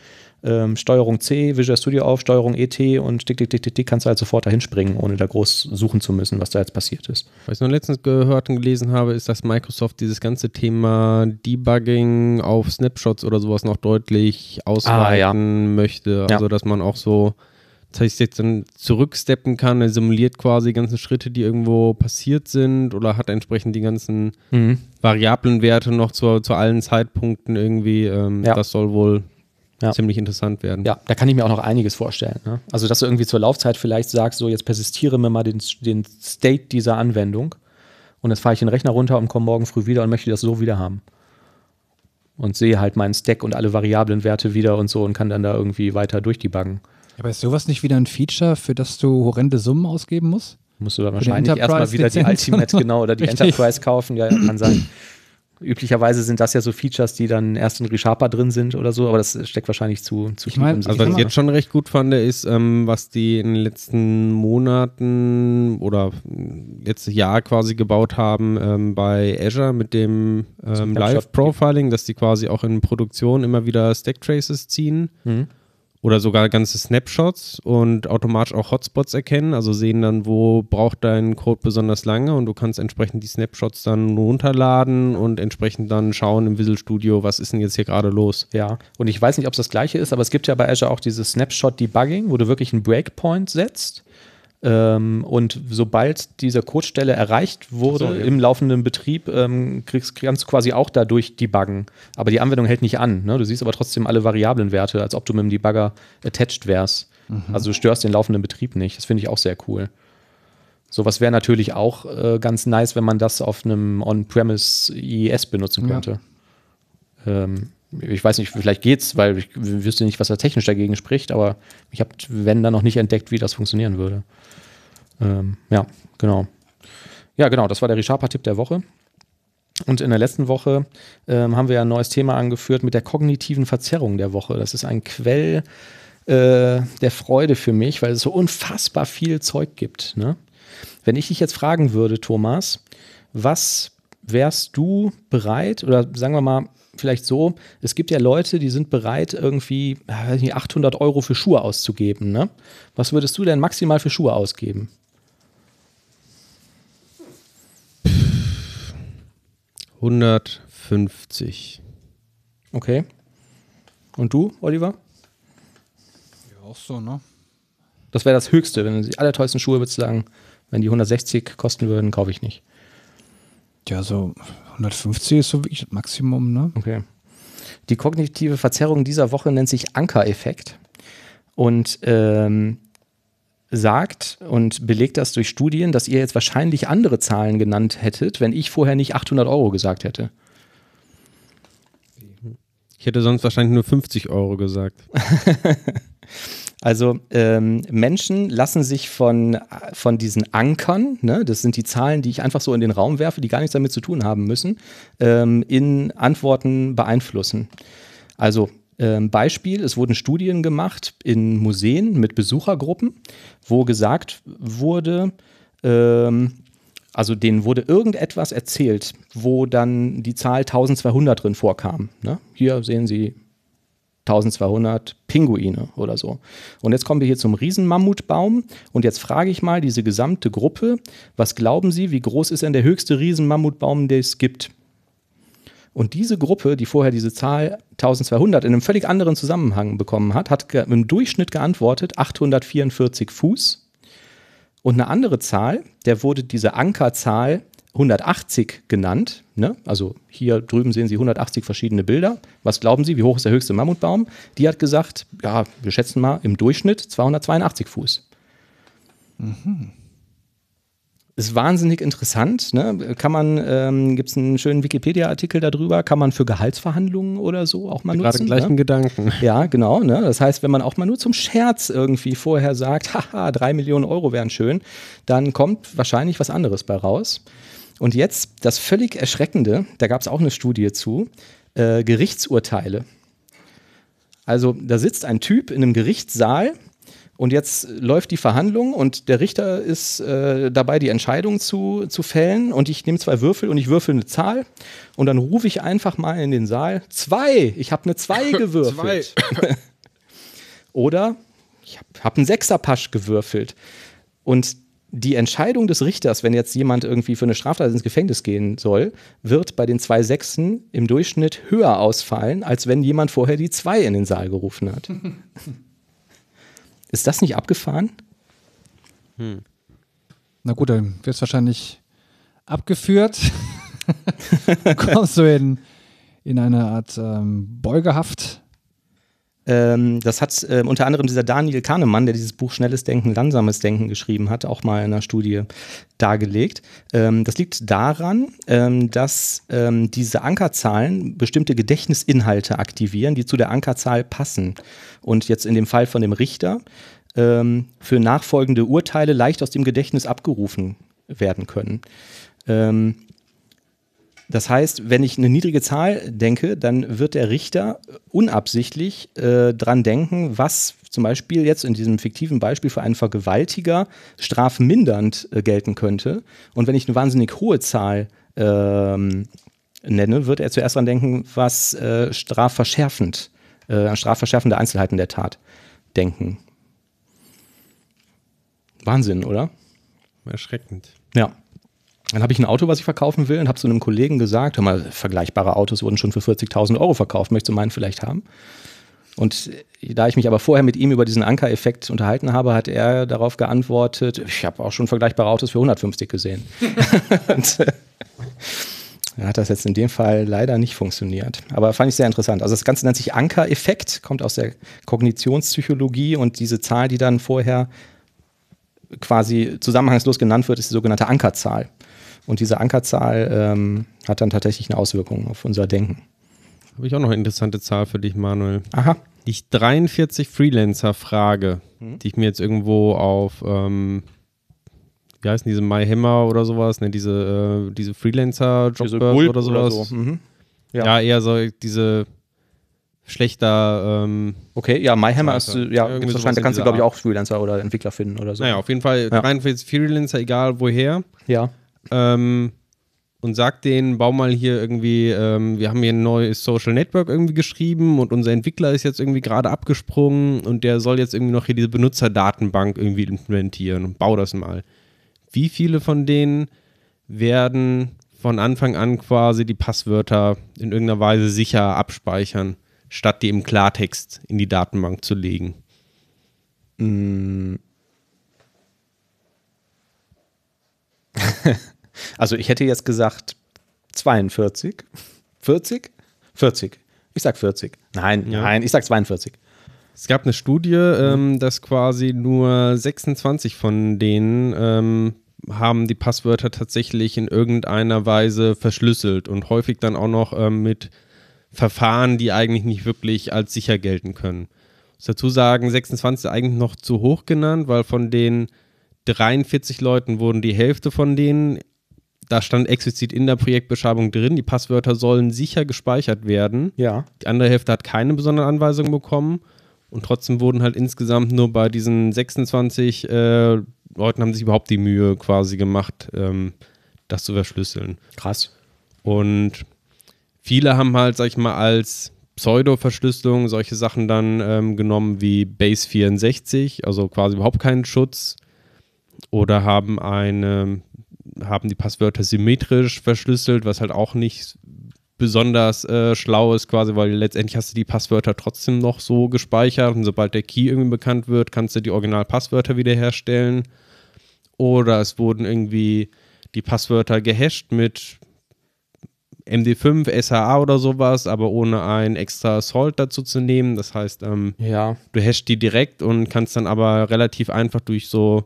ähm, Steuerung C, Visual Studio auf, Steuerung ET und tick, tick, tick, tick, tick, kannst du halt sofort dahin springen, ohne da groß suchen zu müssen, was da jetzt passiert ist. Was ich noch letztens gehört und gelesen habe, ist, dass Microsoft dieses ganze Thema Debugging auf Snapshots oder sowas noch deutlich ausweiten Ah, ja. möchte. Ja. Also, dass man auch so, das heißt, jetzt dann zurücksteppen kann, er simuliert quasi die ganzen Schritte, die irgendwo passiert sind oder hat entsprechend die ganzen Variablenwerte noch zu, zu allen Zeitpunkten irgendwie. Ähm, Ja. Das soll wohl Ja. ziemlich interessant werden. Ja, da kann ich mir auch noch einiges vorstellen. Ne? Also, dass du irgendwie zur Laufzeit vielleicht sagst, so jetzt persistiere mir mal den, den State dieser Anwendung und jetzt fahre ich den Rechner runter und komme morgen früh wieder und möchte das so wieder haben. Und sehe halt meinen Stack und alle Variablenwerte wieder und so und kann dann da irgendwie weiter durchdebuggen. Aber ist sowas nicht wieder ein Feature, für das du horrende Summen ausgeben musst? Musst du dann Für wahrscheinlich erstmal wieder die Ultimate, oder? genau, oder die Richtig. Enterprise kaufen. Ja, ja, kann sein. Üblicherweise sind das ja so Features, die dann erst in ReSharper drin sind oder so, aber das steckt wahrscheinlich zu, zu Ich mein, im Also was ich jetzt schon recht gut fand, ist, ähm, was die in den letzten Monaten oder letztes Jahr quasi gebaut haben ähm, bei Azure mit dem ähm. Live-Profiling, dass die quasi auch in Produktion immer wieder Stack-Traces ziehen Mhm. Oder sogar ganze Snapshots und automatisch auch Hotspots erkennen, also sehen dann, wo braucht dein Code besonders lange und du kannst entsprechend die Snapshots dann runterladen und entsprechend dann schauen im Visual Studio, was ist denn jetzt hier gerade los. Ja, und ich weiß nicht, ob es das gleiche ist, aber es gibt ja bei Azure auch dieses Snapshot-Debugging, wo du wirklich einen Breakpoint setzt. Ähm, und sobald diese Codestelle erreicht wurde so, ja. im laufenden Betrieb, ähm, kriegst, kannst du quasi auch dadurch debuggen. Aber die Anwendung hält nicht an. Ne? Du siehst aber trotzdem alle Variablenwerte, als ob du mit dem Debugger attached wärst. Also du störst den laufenden Betrieb nicht. Das finde ich auch sehr cool. Sowas wäre natürlich auch äh, ganz nice, wenn man das auf einem On-Premise IES benutzen Ja. könnte. Ähm, ich weiß nicht, vielleicht geht's, weil ich wüsste nicht, was da technisch dagegen spricht, aber ich habe, wenn dann noch nicht entdeckt, wie das funktionieren würde. Ähm, ja, genau. Ja, genau, das war der ReSharper-Tipp der Woche. Und in der letzten Woche ähm, haben wir ja ein neues Thema angeführt mit der kognitiven Verzerrung der Woche. Das ist ein Quell äh, der Freude für mich, weil es so unfassbar viel Zeug gibt. Ne? Wenn ich dich jetzt fragen würde, Thomas, was wärst du bereit, oder sagen wir mal, vielleicht so, es gibt ja Leute, die sind bereit, irgendwie ja, weiß nicht, 800 Euro für Schuhe auszugeben. Ne? Was würdest du denn maximal für Schuhe ausgeben? Hm. 150. Okay. Und du, Oliver? Ja, auch so, ne? Das wäre das Höchste. Wenn du die allerteuersten Schuhe würdest du sagen, wenn die 160 kosten würden, kaufe ich nicht. Ja, so 150 ist so wirklich das Maximum, ne? Okay. Die kognitive Verzerrung dieser Woche nennt sich Anker-Effekt und ähm, sagt und belegt das durch Studien, dass ihr jetzt wahrscheinlich andere Zahlen genannt hättet, wenn ich vorher nicht 800 Euro gesagt hätte. Ich hätte sonst wahrscheinlich nur 50 Euro gesagt. Also ähm, Menschen lassen sich von, von diesen Ankern, ne, das sind die Zahlen, die ich einfach so in den Raum werfe, die gar nichts damit zu tun haben müssen, ähm, in Antworten beeinflussen. Also ähm, Beispiel, es wurden Studien gemacht in Museen mit Besuchergruppen, wo gesagt wurde, ähm, also denen wurde irgendetwas erzählt, wo dann die Zahl 1200 drin vorkam. Ne? Hier sehen Sie 1200 Pinguine oder so. Und jetzt kommen wir hier zum Riesenmammutbaum und jetzt frage ich mal diese gesamte Gruppe, was glauben Sie, wie groß ist denn der höchste Riesenmammutbaum, den es gibt? Und diese Gruppe, die vorher diese Zahl 1200 in einem völlig anderen Zusammenhang bekommen hat, hat im Durchschnitt geantwortet 844 Fuß. Und eine andere Zahl, der wurde diese Ankerzahl 180 genannt. Ne? Also hier drüben sehen Sie 180 verschiedene Bilder. Was glauben Sie, wie hoch ist der höchste Mammutbaum? Die hat gesagt, ja, wir schätzen mal im Durchschnitt 282 Fuß. Ist wahnsinnig interessant. Ne? Kann man, ähm, gibt es einen schönen Wikipedia-Artikel darüber, kann man für Gehaltsverhandlungen oder so auch mal Gerade nutzen. gleich ne? einen Gedanken. Ja, genau. Ne? Das heißt, wenn man auch mal nur zum Scherz irgendwie vorher sagt, haha, drei Millionen Euro wären schön, dann kommt wahrscheinlich was anderes bei raus. Und jetzt das völlig Erschreckende, da gab es auch eine Studie zu, äh, Gerichtsurteile. Also da sitzt ein Typ in einem Gerichtssaal und jetzt läuft die Verhandlung und der Richter ist äh, dabei, die Entscheidung zu, zu fällen. Und ich nehme zwei Würfel und ich würfel eine Zahl. Und dann rufe ich einfach mal in den Saal: Zwei! Ich habe eine Zwei gewürfelt. Oder ich habe hab einen Sechserpasch gewürfelt. Und die Entscheidung des Richters, wenn jetzt jemand irgendwie für eine Straftat ins Gefängnis gehen soll, wird bei den zwei Sechsen im Durchschnitt höher ausfallen, als wenn jemand vorher die Zwei in den Saal gerufen hat. Ist das nicht abgefahren? Na gut, dann wird es wahrscheinlich abgeführt. Kommst du in, in eine Art ähm, Beugehaft. Ähm, das hat ähm, unter anderem dieser Daniel Kahnemann, der dieses Buch Schnelles Denken, Langsames Denken geschrieben hat, auch mal in einer Studie dargelegt. Ähm, das liegt daran, ähm, dass ähm, diese Ankerzahlen bestimmte Gedächtnisinhalte aktivieren, die zu der Ankerzahl passen. Und jetzt in dem Fall von dem Richter ähm, für nachfolgende Urteile leicht aus dem Gedächtnis abgerufen werden können. Ähm, das heißt, wenn ich eine niedrige Zahl denke, dann wird der Richter unabsichtlich äh, dran denken, was zum Beispiel jetzt in diesem fiktiven Beispiel für einen Vergewaltiger strafmindernd äh, gelten könnte. Und wenn ich eine wahnsinnig hohe Zahl ähm, nenne, wird er zuerst dran denken, was äh, strafverschärfend, äh, an strafverschärfende Einzelheiten der Tat denken. Wahnsinn, oder? Erschreckend. Ja. Dann habe ich ein Auto, was ich verkaufen will und habe zu einem Kollegen gesagt, hör mal, vergleichbare Autos wurden schon für 40.000 Euro verkauft, möchtest du meinen vielleicht haben? Und da ich mich aber vorher mit ihm über diesen Anker-Effekt unterhalten habe, hat er darauf geantwortet, ich habe auch schon vergleichbare Autos für 150 gesehen. und äh, ja, hat das jetzt in dem Fall leider nicht funktioniert. Aber fand ich sehr interessant. Also das Ganze nennt sich Anker-Effekt, kommt aus der Kognitionspsychologie und diese Zahl, die dann vorher quasi zusammenhangslos genannt wird, ist die sogenannte Ankerzahl. Und diese Ankerzahl ähm, hat dann tatsächlich eine Auswirkung auf unser Denken. Habe ich auch noch eine interessante Zahl für dich, Manuel. Aha. Die 43 Freelancer-Frage, Mhm. die ich mir jetzt irgendwo auf, ähm, wie heißen diese MyHammer oder sowas, ne, diese, äh, diese Freelancer-Jobbörse Gulp oder sowas. so. Mhm. Ja. Ja. eher so diese schlechter, ähm, Okay, ja, MyHammer ist, ja, gibt's wahrscheinlich, da kannst du, glaube ich, auch Freelancer oder Entwickler finden oder so. naja, auf jeden Fall Ja. 43 Freelancer, egal woher. Ja. Ähm, und sagt denen, bau mal hier irgendwie, ähm, wir haben hier ein neues Social Network irgendwie geschrieben und unser Entwickler ist jetzt irgendwie gerade abgesprungen und der soll jetzt irgendwie noch hier diese Benutzerdatenbank irgendwie implementieren und bau das mal. Wie viele von denen werden von Anfang an quasi die Passwörter in irgendeiner Weise sicher abspeichern, statt die im Klartext in die Datenbank zu legen? Also ich hätte jetzt gesagt 42. 40? 40. Ich sag 40. Nein, Ja. nein, ich sag 42. Es gab eine Studie, ähm, dass quasi nur 26 von denen ähm, haben die Passwörter tatsächlich in irgendeiner Weise verschlüsselt und häufig dann auch noch ähm, mit Verfahren, die eigentlich nicht wirklich als sicher gelten können. Ich muss dazu sagen, 26 ist eigentlich noch zu hoch genannt, weil von den 43 Leuten wurden die Hälfte von denen, da stand explizit in der Projektbeschreibung drin, die Passwörter sollen sicher gespeichert werden. Ja. Die andere Hälfte hat keine besonderen Anweisungen bekommen und trotzdem wurden halt insgesamt nur bei diesen 26 äh, Leuten haben sich überhaupt die Mühe quasi gemacht, ähm, das zu verschlüsseln. Krass. Und viele haben halt, sag ich mal, als Pseudo-Verschlüsselung solche Sachen dann ähm, genommen wie Base 64, also quasi überhaupt keinen Schutz. Oder haben eine, haben die Passwörter symmetrisch verschlüsselt, was halt auch nicht besonders äh, schlau ist, quasi, weil letztendlich hast du die Passwörter trotzdem noch so gespeichert und sobald der Key irgendwie bekannt wird, kannst du die Original-Passwörter wiederherstellen. Oder es wurden irgendwie die Passwörter gehasht mit MD5, SHA oder sowas, aber ohne ein extra Salt dazu zu nehmen. Das heißt, ähm, Ja, du hashst die direkt und kannst dann aber relativ einfach durch so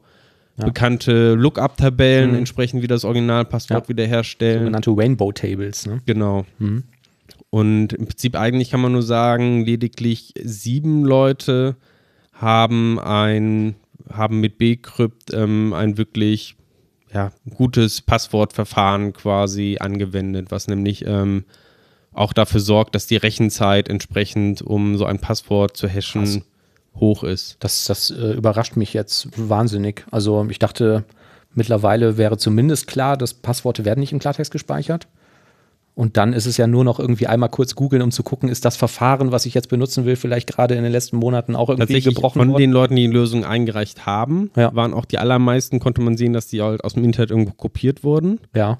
Ja. bekannte Lookup-Tabellen Mhm. entsprechend wieder das Originalpasswort Ja. wiederherstellen. sogenannte Rainbow Tables, ne? Genau. Mhm. Und im Prinzip eigentlich kann man nur sagen, lediglich sieben Leute haben ein, haben mit Bcrypt ähm, ein wirklich ja, gutes Passwortverfahren quasi angewendet, was nämlich ähm, auch dafür sorgt, dass die Rechenzeit entsprechend, um so ein Passwort zu hashen, Krass. Hoch ist. Das, das äh, überrascht mich jetzt wahnsinnig. Also ich dachte, mittlerweile wäre zumindest klar, dass Passworte werden nicht im Klartext gespeichert. Und dann ist es ja nur noch irgendwie einmal kurz googeln, um zu gucken, ist das Verfahren, was ich jetzt benutzen will, vielleicht gerade in den letzten Monaten auch irgendwie gebrochen von worden? den Leuten, die die Lösung eingereicht haben, Ja. waren auch die allermeisten, konnte man sehen, dass die halt aus dem Internet irgendwo kopiert wurden. Ja.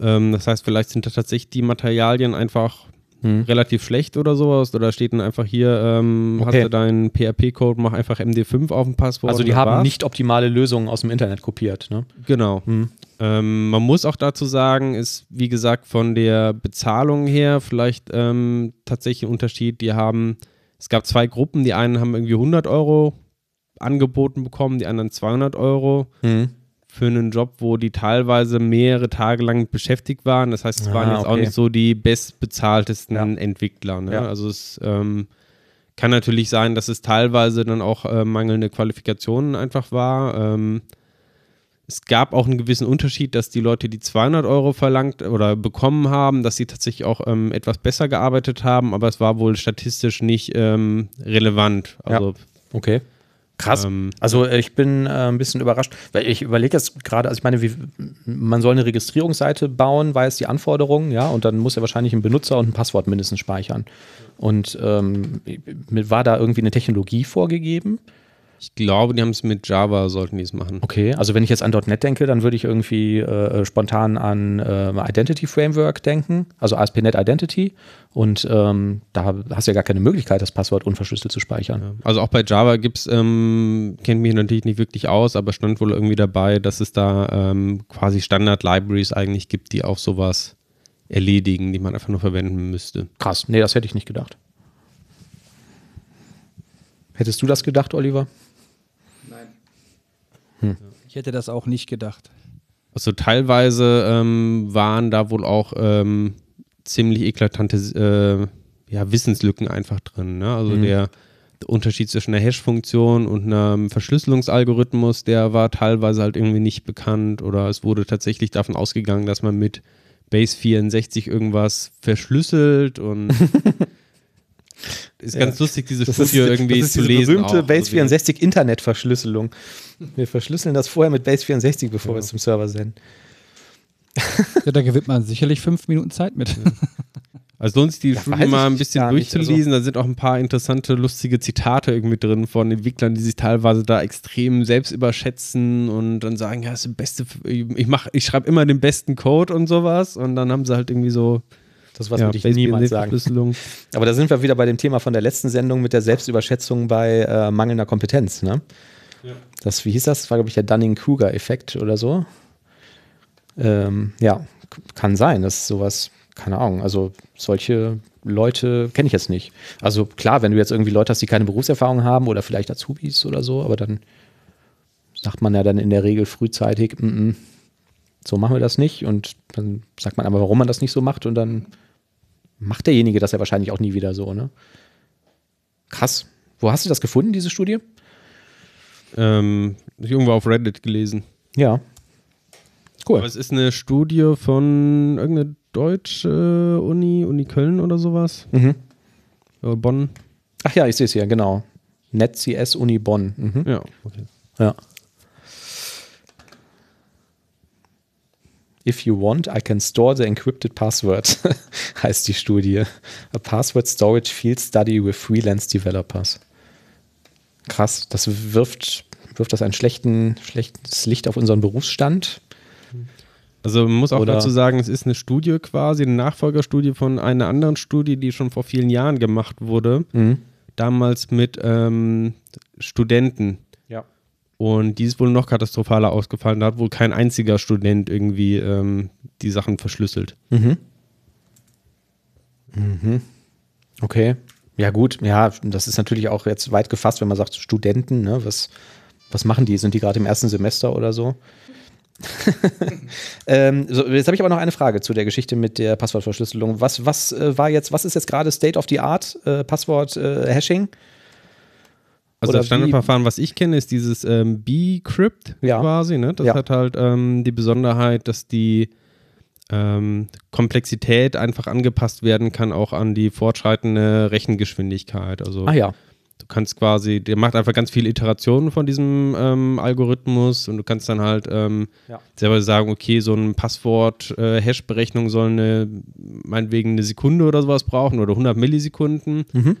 Ähm, das heißt, vielleicht sind da tatsächlich die Materialien einfach Hm. relativ schlecht oder sowas. Oder steht dann einfach hier, ähm, Okay. hast du deinen PHP-Code, mach einfach MD5 auf dem Passwort. Also die haben war's. nicht optimale Lösungen aus dem Internet kopiert. Ne? Genau. Hm. Ähm, man muss auch dazu sagen, ist wie gesagt von der Bezahlung her vielleicht ähm, tatsächlich ein Unterschied. Die haben, es gab zwei Gruppen, die einen haben irgendwie 100 Euro angeboten bekommen, die anderen 200 Euro Hm. Für einen Job, wo die teilweise mehrere Tage lang beschäftigt waren. Das heißt, es Ah, waren jetzt auch okay. nicht so die bestbezahltesten Ja. Entwickler. Ne? Ja. Also es ähm, kann natürlich sein, dass es teilweise dann auch äh, mangelnde Qualifikationen einfach war. Ähm, es gab auch einen gewissen Unterschied, dass die Leute, die 200 Euro verlangt oder bekommen haben, dass sie tatsächlich auch ähm, etwas besser gearbeitet haben, aber es war wohl statistisch nicht ähm, relevant. Also Okay. Krass. Ähm, Also äh, ich bin äh, ein bisschen überrascht, weil ich überlege jetzt gerade, also ich meine, wie, man soll eine Registrierungsseite bauen, war jetzt die Anforderung, ja, und dann muss er wahrscheinlich einen Benutzer und ein Passwort mindestens speichern. Und ähm, war da irgendwie eine Technologie vorgegeben? Ich glaube, die haben es mit Java, sollten die es machen. Okay, also wenn ich jetzt an .NET denke, dann würde ich irgendwie äh, spontan an äh, Identity Framework denken, also ASP.NET Identity. Und ähm, da hast du ja gar keine Möglichkeit, das Passwort unverschlüsselt zu speichern. Also auch bei Java gibt es, ähm, kennt mich natürlich nicht wirklich aus, aber stand wohl irgendwie dabei, dass es da ähm, quasi Standard-Libraries eigentlich gibt, die auch sowas erledigen, die man einfach nur verwenden müsste. Krass, nee, das hätte ich nicht gedacht. Hättest du das gedacht, Oliver? Ich hätte das auch nicht gedacht. Also teilweise ähm, waren da wohl auch ähm, ziemlich eklatante äh, ja, Wissenslücken einfach drin. Ne? Also Mhm. der, Unterschied zwischen einer Hash-Funktion und einem Verschlüsselungsalgorithmus, der war teilweise halt irgendwie nicht bekannt oder es wurde tatsächlich davon ausgegangen, dass man mit Base 64 irgendwas verschlüsselt und ist Ja. ganz lustig, diese Das ist, Studie irgendwie das ist zu diese lesen. berühmte auch. Base Also, 64 Internetverschlüsselung. Wir verschlüsseln das vorher mit Base 64, bevor wir es zum Server senden. Ja, da gewinnt man sicherlich fünf Minuten Zeit mit. Also lohnt sich die Ja, Studie mal ein bisschen nicht, durchzulesen. Da sind auch ein paar interessante, lustige Zitate irgendwie drin von Entwicklern, die sich teilweise da extrem selbst überschätzen und dann sagen, ja, das ist der beste, ich mach, ich schreibe immer den besten Code und sowas. Und dann haben sie halt irgendwie so Das was ja, würde ich Base niemals sagen. Verschlüsselung. Aber da sind wir wieder bei dem Thema von der letzten Sendung mit der Selbstüberschätzung bei äh, mangelnder Kompetenz. Ne? Das, wie hieß das? Das war, glaube ich, der Dunning-Kruger-Effekt oder so. Ähm, ja, kann sein, dass sowas, keine Ahnung, also solche Leute kenne ich jetzt nicht. Also klar, wenn du jetzt irgendwie Leute hast, die keine Berufserfahrung haben oder vielleicht Azubis oder so, aber dann sagt man ja dann in der Regel frühzeitig, mm -mm, so machen wir das nicht und dann sagt man aber, warum man das nicht so macht und dann macht derjenige das ja wahrscheinlich auch nie wieder so, ne? Krass. Wo hast du das gefunden, diese Studie? Ähm, ich irgendwo auf Reddit gelesen. Ja. Cool. Aber es ist eine Studie von irgendeiner deutsche Uni, Uni Köln oder sowas. Mhm. Oder Bonn. Ach ja, ich sehe es hier, genau. NetCS Uni Bonn. Mhm. Ja, okay. Ja. If you want, I can store the encrypted password, heißt die Studie. A password storage field study with freelance developers. Krass, das wirft, wirft das ein schlechten, schlechtes Licht auf unseren Berufsstand. Also man muss auch Oder- dazu sagen, es ist eine Studie quasi, eine Nachfolgerstudie von einer anderen Studie, die schon vor vielen Jahren gemacht wurde. Mhm. Damals mit ähm, Studenten. Ja. Und die ist wohl noch katastrophaler ausgefallen. Da hat wohl kein einziger Student irgendwie ähm, die Sachen verschlüsselt. Mhm. Mhm. Okay. Ja, gut. Ja, das ist natürlich auch jetzt weit gefasst, wenn man sagt Studenten. Ne? Was, was machen die? Sind die gerade im ersten Semester oder so? ähm, so jetzt habe ich aber noch eine Frage zu der Geschichte mit der Passwortverschlüsselung. Was, was äh, war jetzt, was ist jetzt gerade State of the Art äh, Passwort-Hashing? Also Oder das Standardverfahren, was ich kenne, ist dieses ähm, B-Crypt Ja. quasi. Ne? Das Ja. hat halt ähm, die Besonderheit, dass die ähm, Komplexität einfach angepasst werden kann, auch an die fortschreitende Rechengeschwindigkeit. Also ah ja. Du kannst quasi, der macht einfach ganz viele Iterationen von diesem ähm, Algorithmus und du kannst dann halt ähm, Ja. selber sagen, okay, so ein Passwort-Hash-Berechnung soll eine, meinetwegen eine Sekunde oder sowas brauchen oder 100 Millisekunden. Mhm.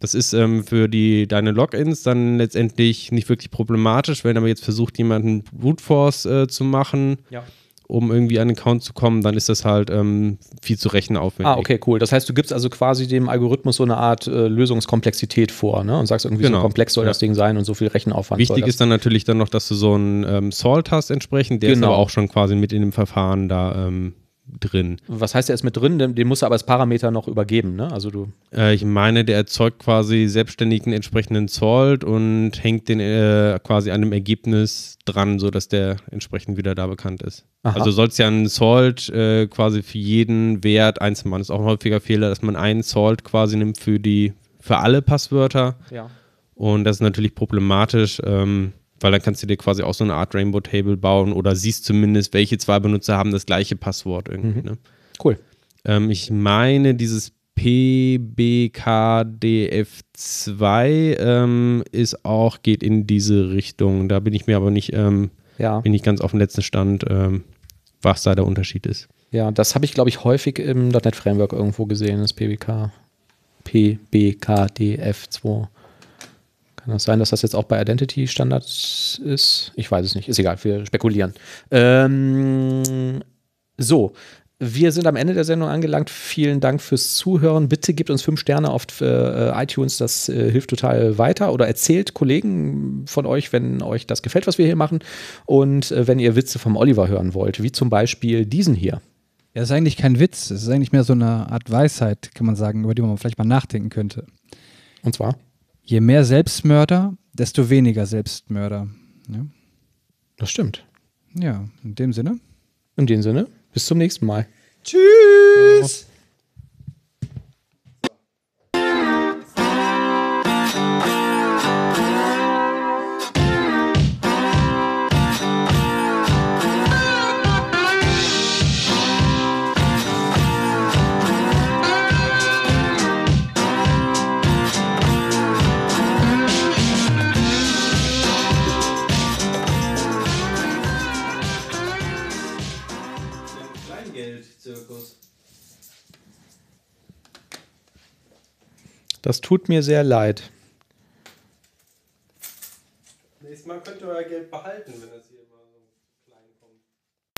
Das ist ähm, für die, deine Logins dann letztendlich nicht wirklich problematisch. Wenn aber jetzt versucht, jemanden Brute Force äh, zu machen, Ja. Um irgendwie an den Account zu kommen, dann ist das halt ähm, viel zu rechenaufwendig. Ah, okay, cool. Das heißt, du gibst also quasi dem Algorithmus so eine Art äh, Lösungskomplexität vor, ne? Und sagst irgendwie Genau. so komplex soll Ja. das Ding sein und so viel Rechenaufwand Wichtig ist dann natürlich dann noch, dass du so einen ähm, Salt hast entsprechend. Der Genau. ist aber auch schon quasi mit in dem Verfahren da ähm, drin. Was heißt der ist mit drin? Den, den musst du aber als Parameter noch übergeben, ne? Also du. Äh, ich meine, der erzeugt quasi selbstständig einen entsprechenden Salt und hängt den äh, quasi an dem Ergebnis dran, sodass der entsprechend wieder da bekannt ist. Aha. Also soll es ja einen Salt äh, quasi für jeden Wert einzeln machen. Das ist auch ein häufiger Fehler, dass man einen Salt quasi nimmt für die für alle Passwörter. Ja. Und das ist natürlich problematisch, ähm, weil dann kannst du dir quasi auch so eine Art Rainbow Table bauen oder siehst zumindest, welche zwei Benutzer haben das gleiche Passwort irgendwie. Ne? Cool. Ähm, ich meine, dieses PBKDF2 ähm, ist auch, geht in diese Richtung. Da bin ich mir aber nicht, ähm, Ja. bin ich ganz auf dem letzten Stand, ähm, was da der Unterschied ist. Ja, das habe ich, glaube ich, häufig im .NET Framework irgendwo gesehen, das PBK. PBKDF2. Kann das sein, dass das jetzt auch bei Identity Standards ist? Ich weiß es nicht. Ist egal, wir spekulieren. Ähm, so, wir sind am Ende der Sendung angelangt. Vielen Dank fürs Zuhören. Bitte gebt uns fünf Sterne auf äh, iTunes, das äh, hilft total weiter. Oder erzählt Kollegen von euch, wenn euch das gefällt, was wir hier machen. Und äh, wenn ihr Witze vom Oliver hören wollt, wie zum Beispiel diesen hier. Ja, das ist eigentlich kein Witz. Es ist eigentlich mehr so eine Art Weisheit, kann man sagen, über die man vielleicht mal nachdenken könnte. Und zwar? Je mehr Selbstmörder, desto weniger Selbstmörder. Ja, Das stimmt. ja in dem Sinne. In dem Sinne, bis zum nächsten Mal. Tschüss! Kleingeld-Zirkus. Das tut mir sehr leid. Nächstes Mal könnt ihr euer Geld behalten, wenn hier.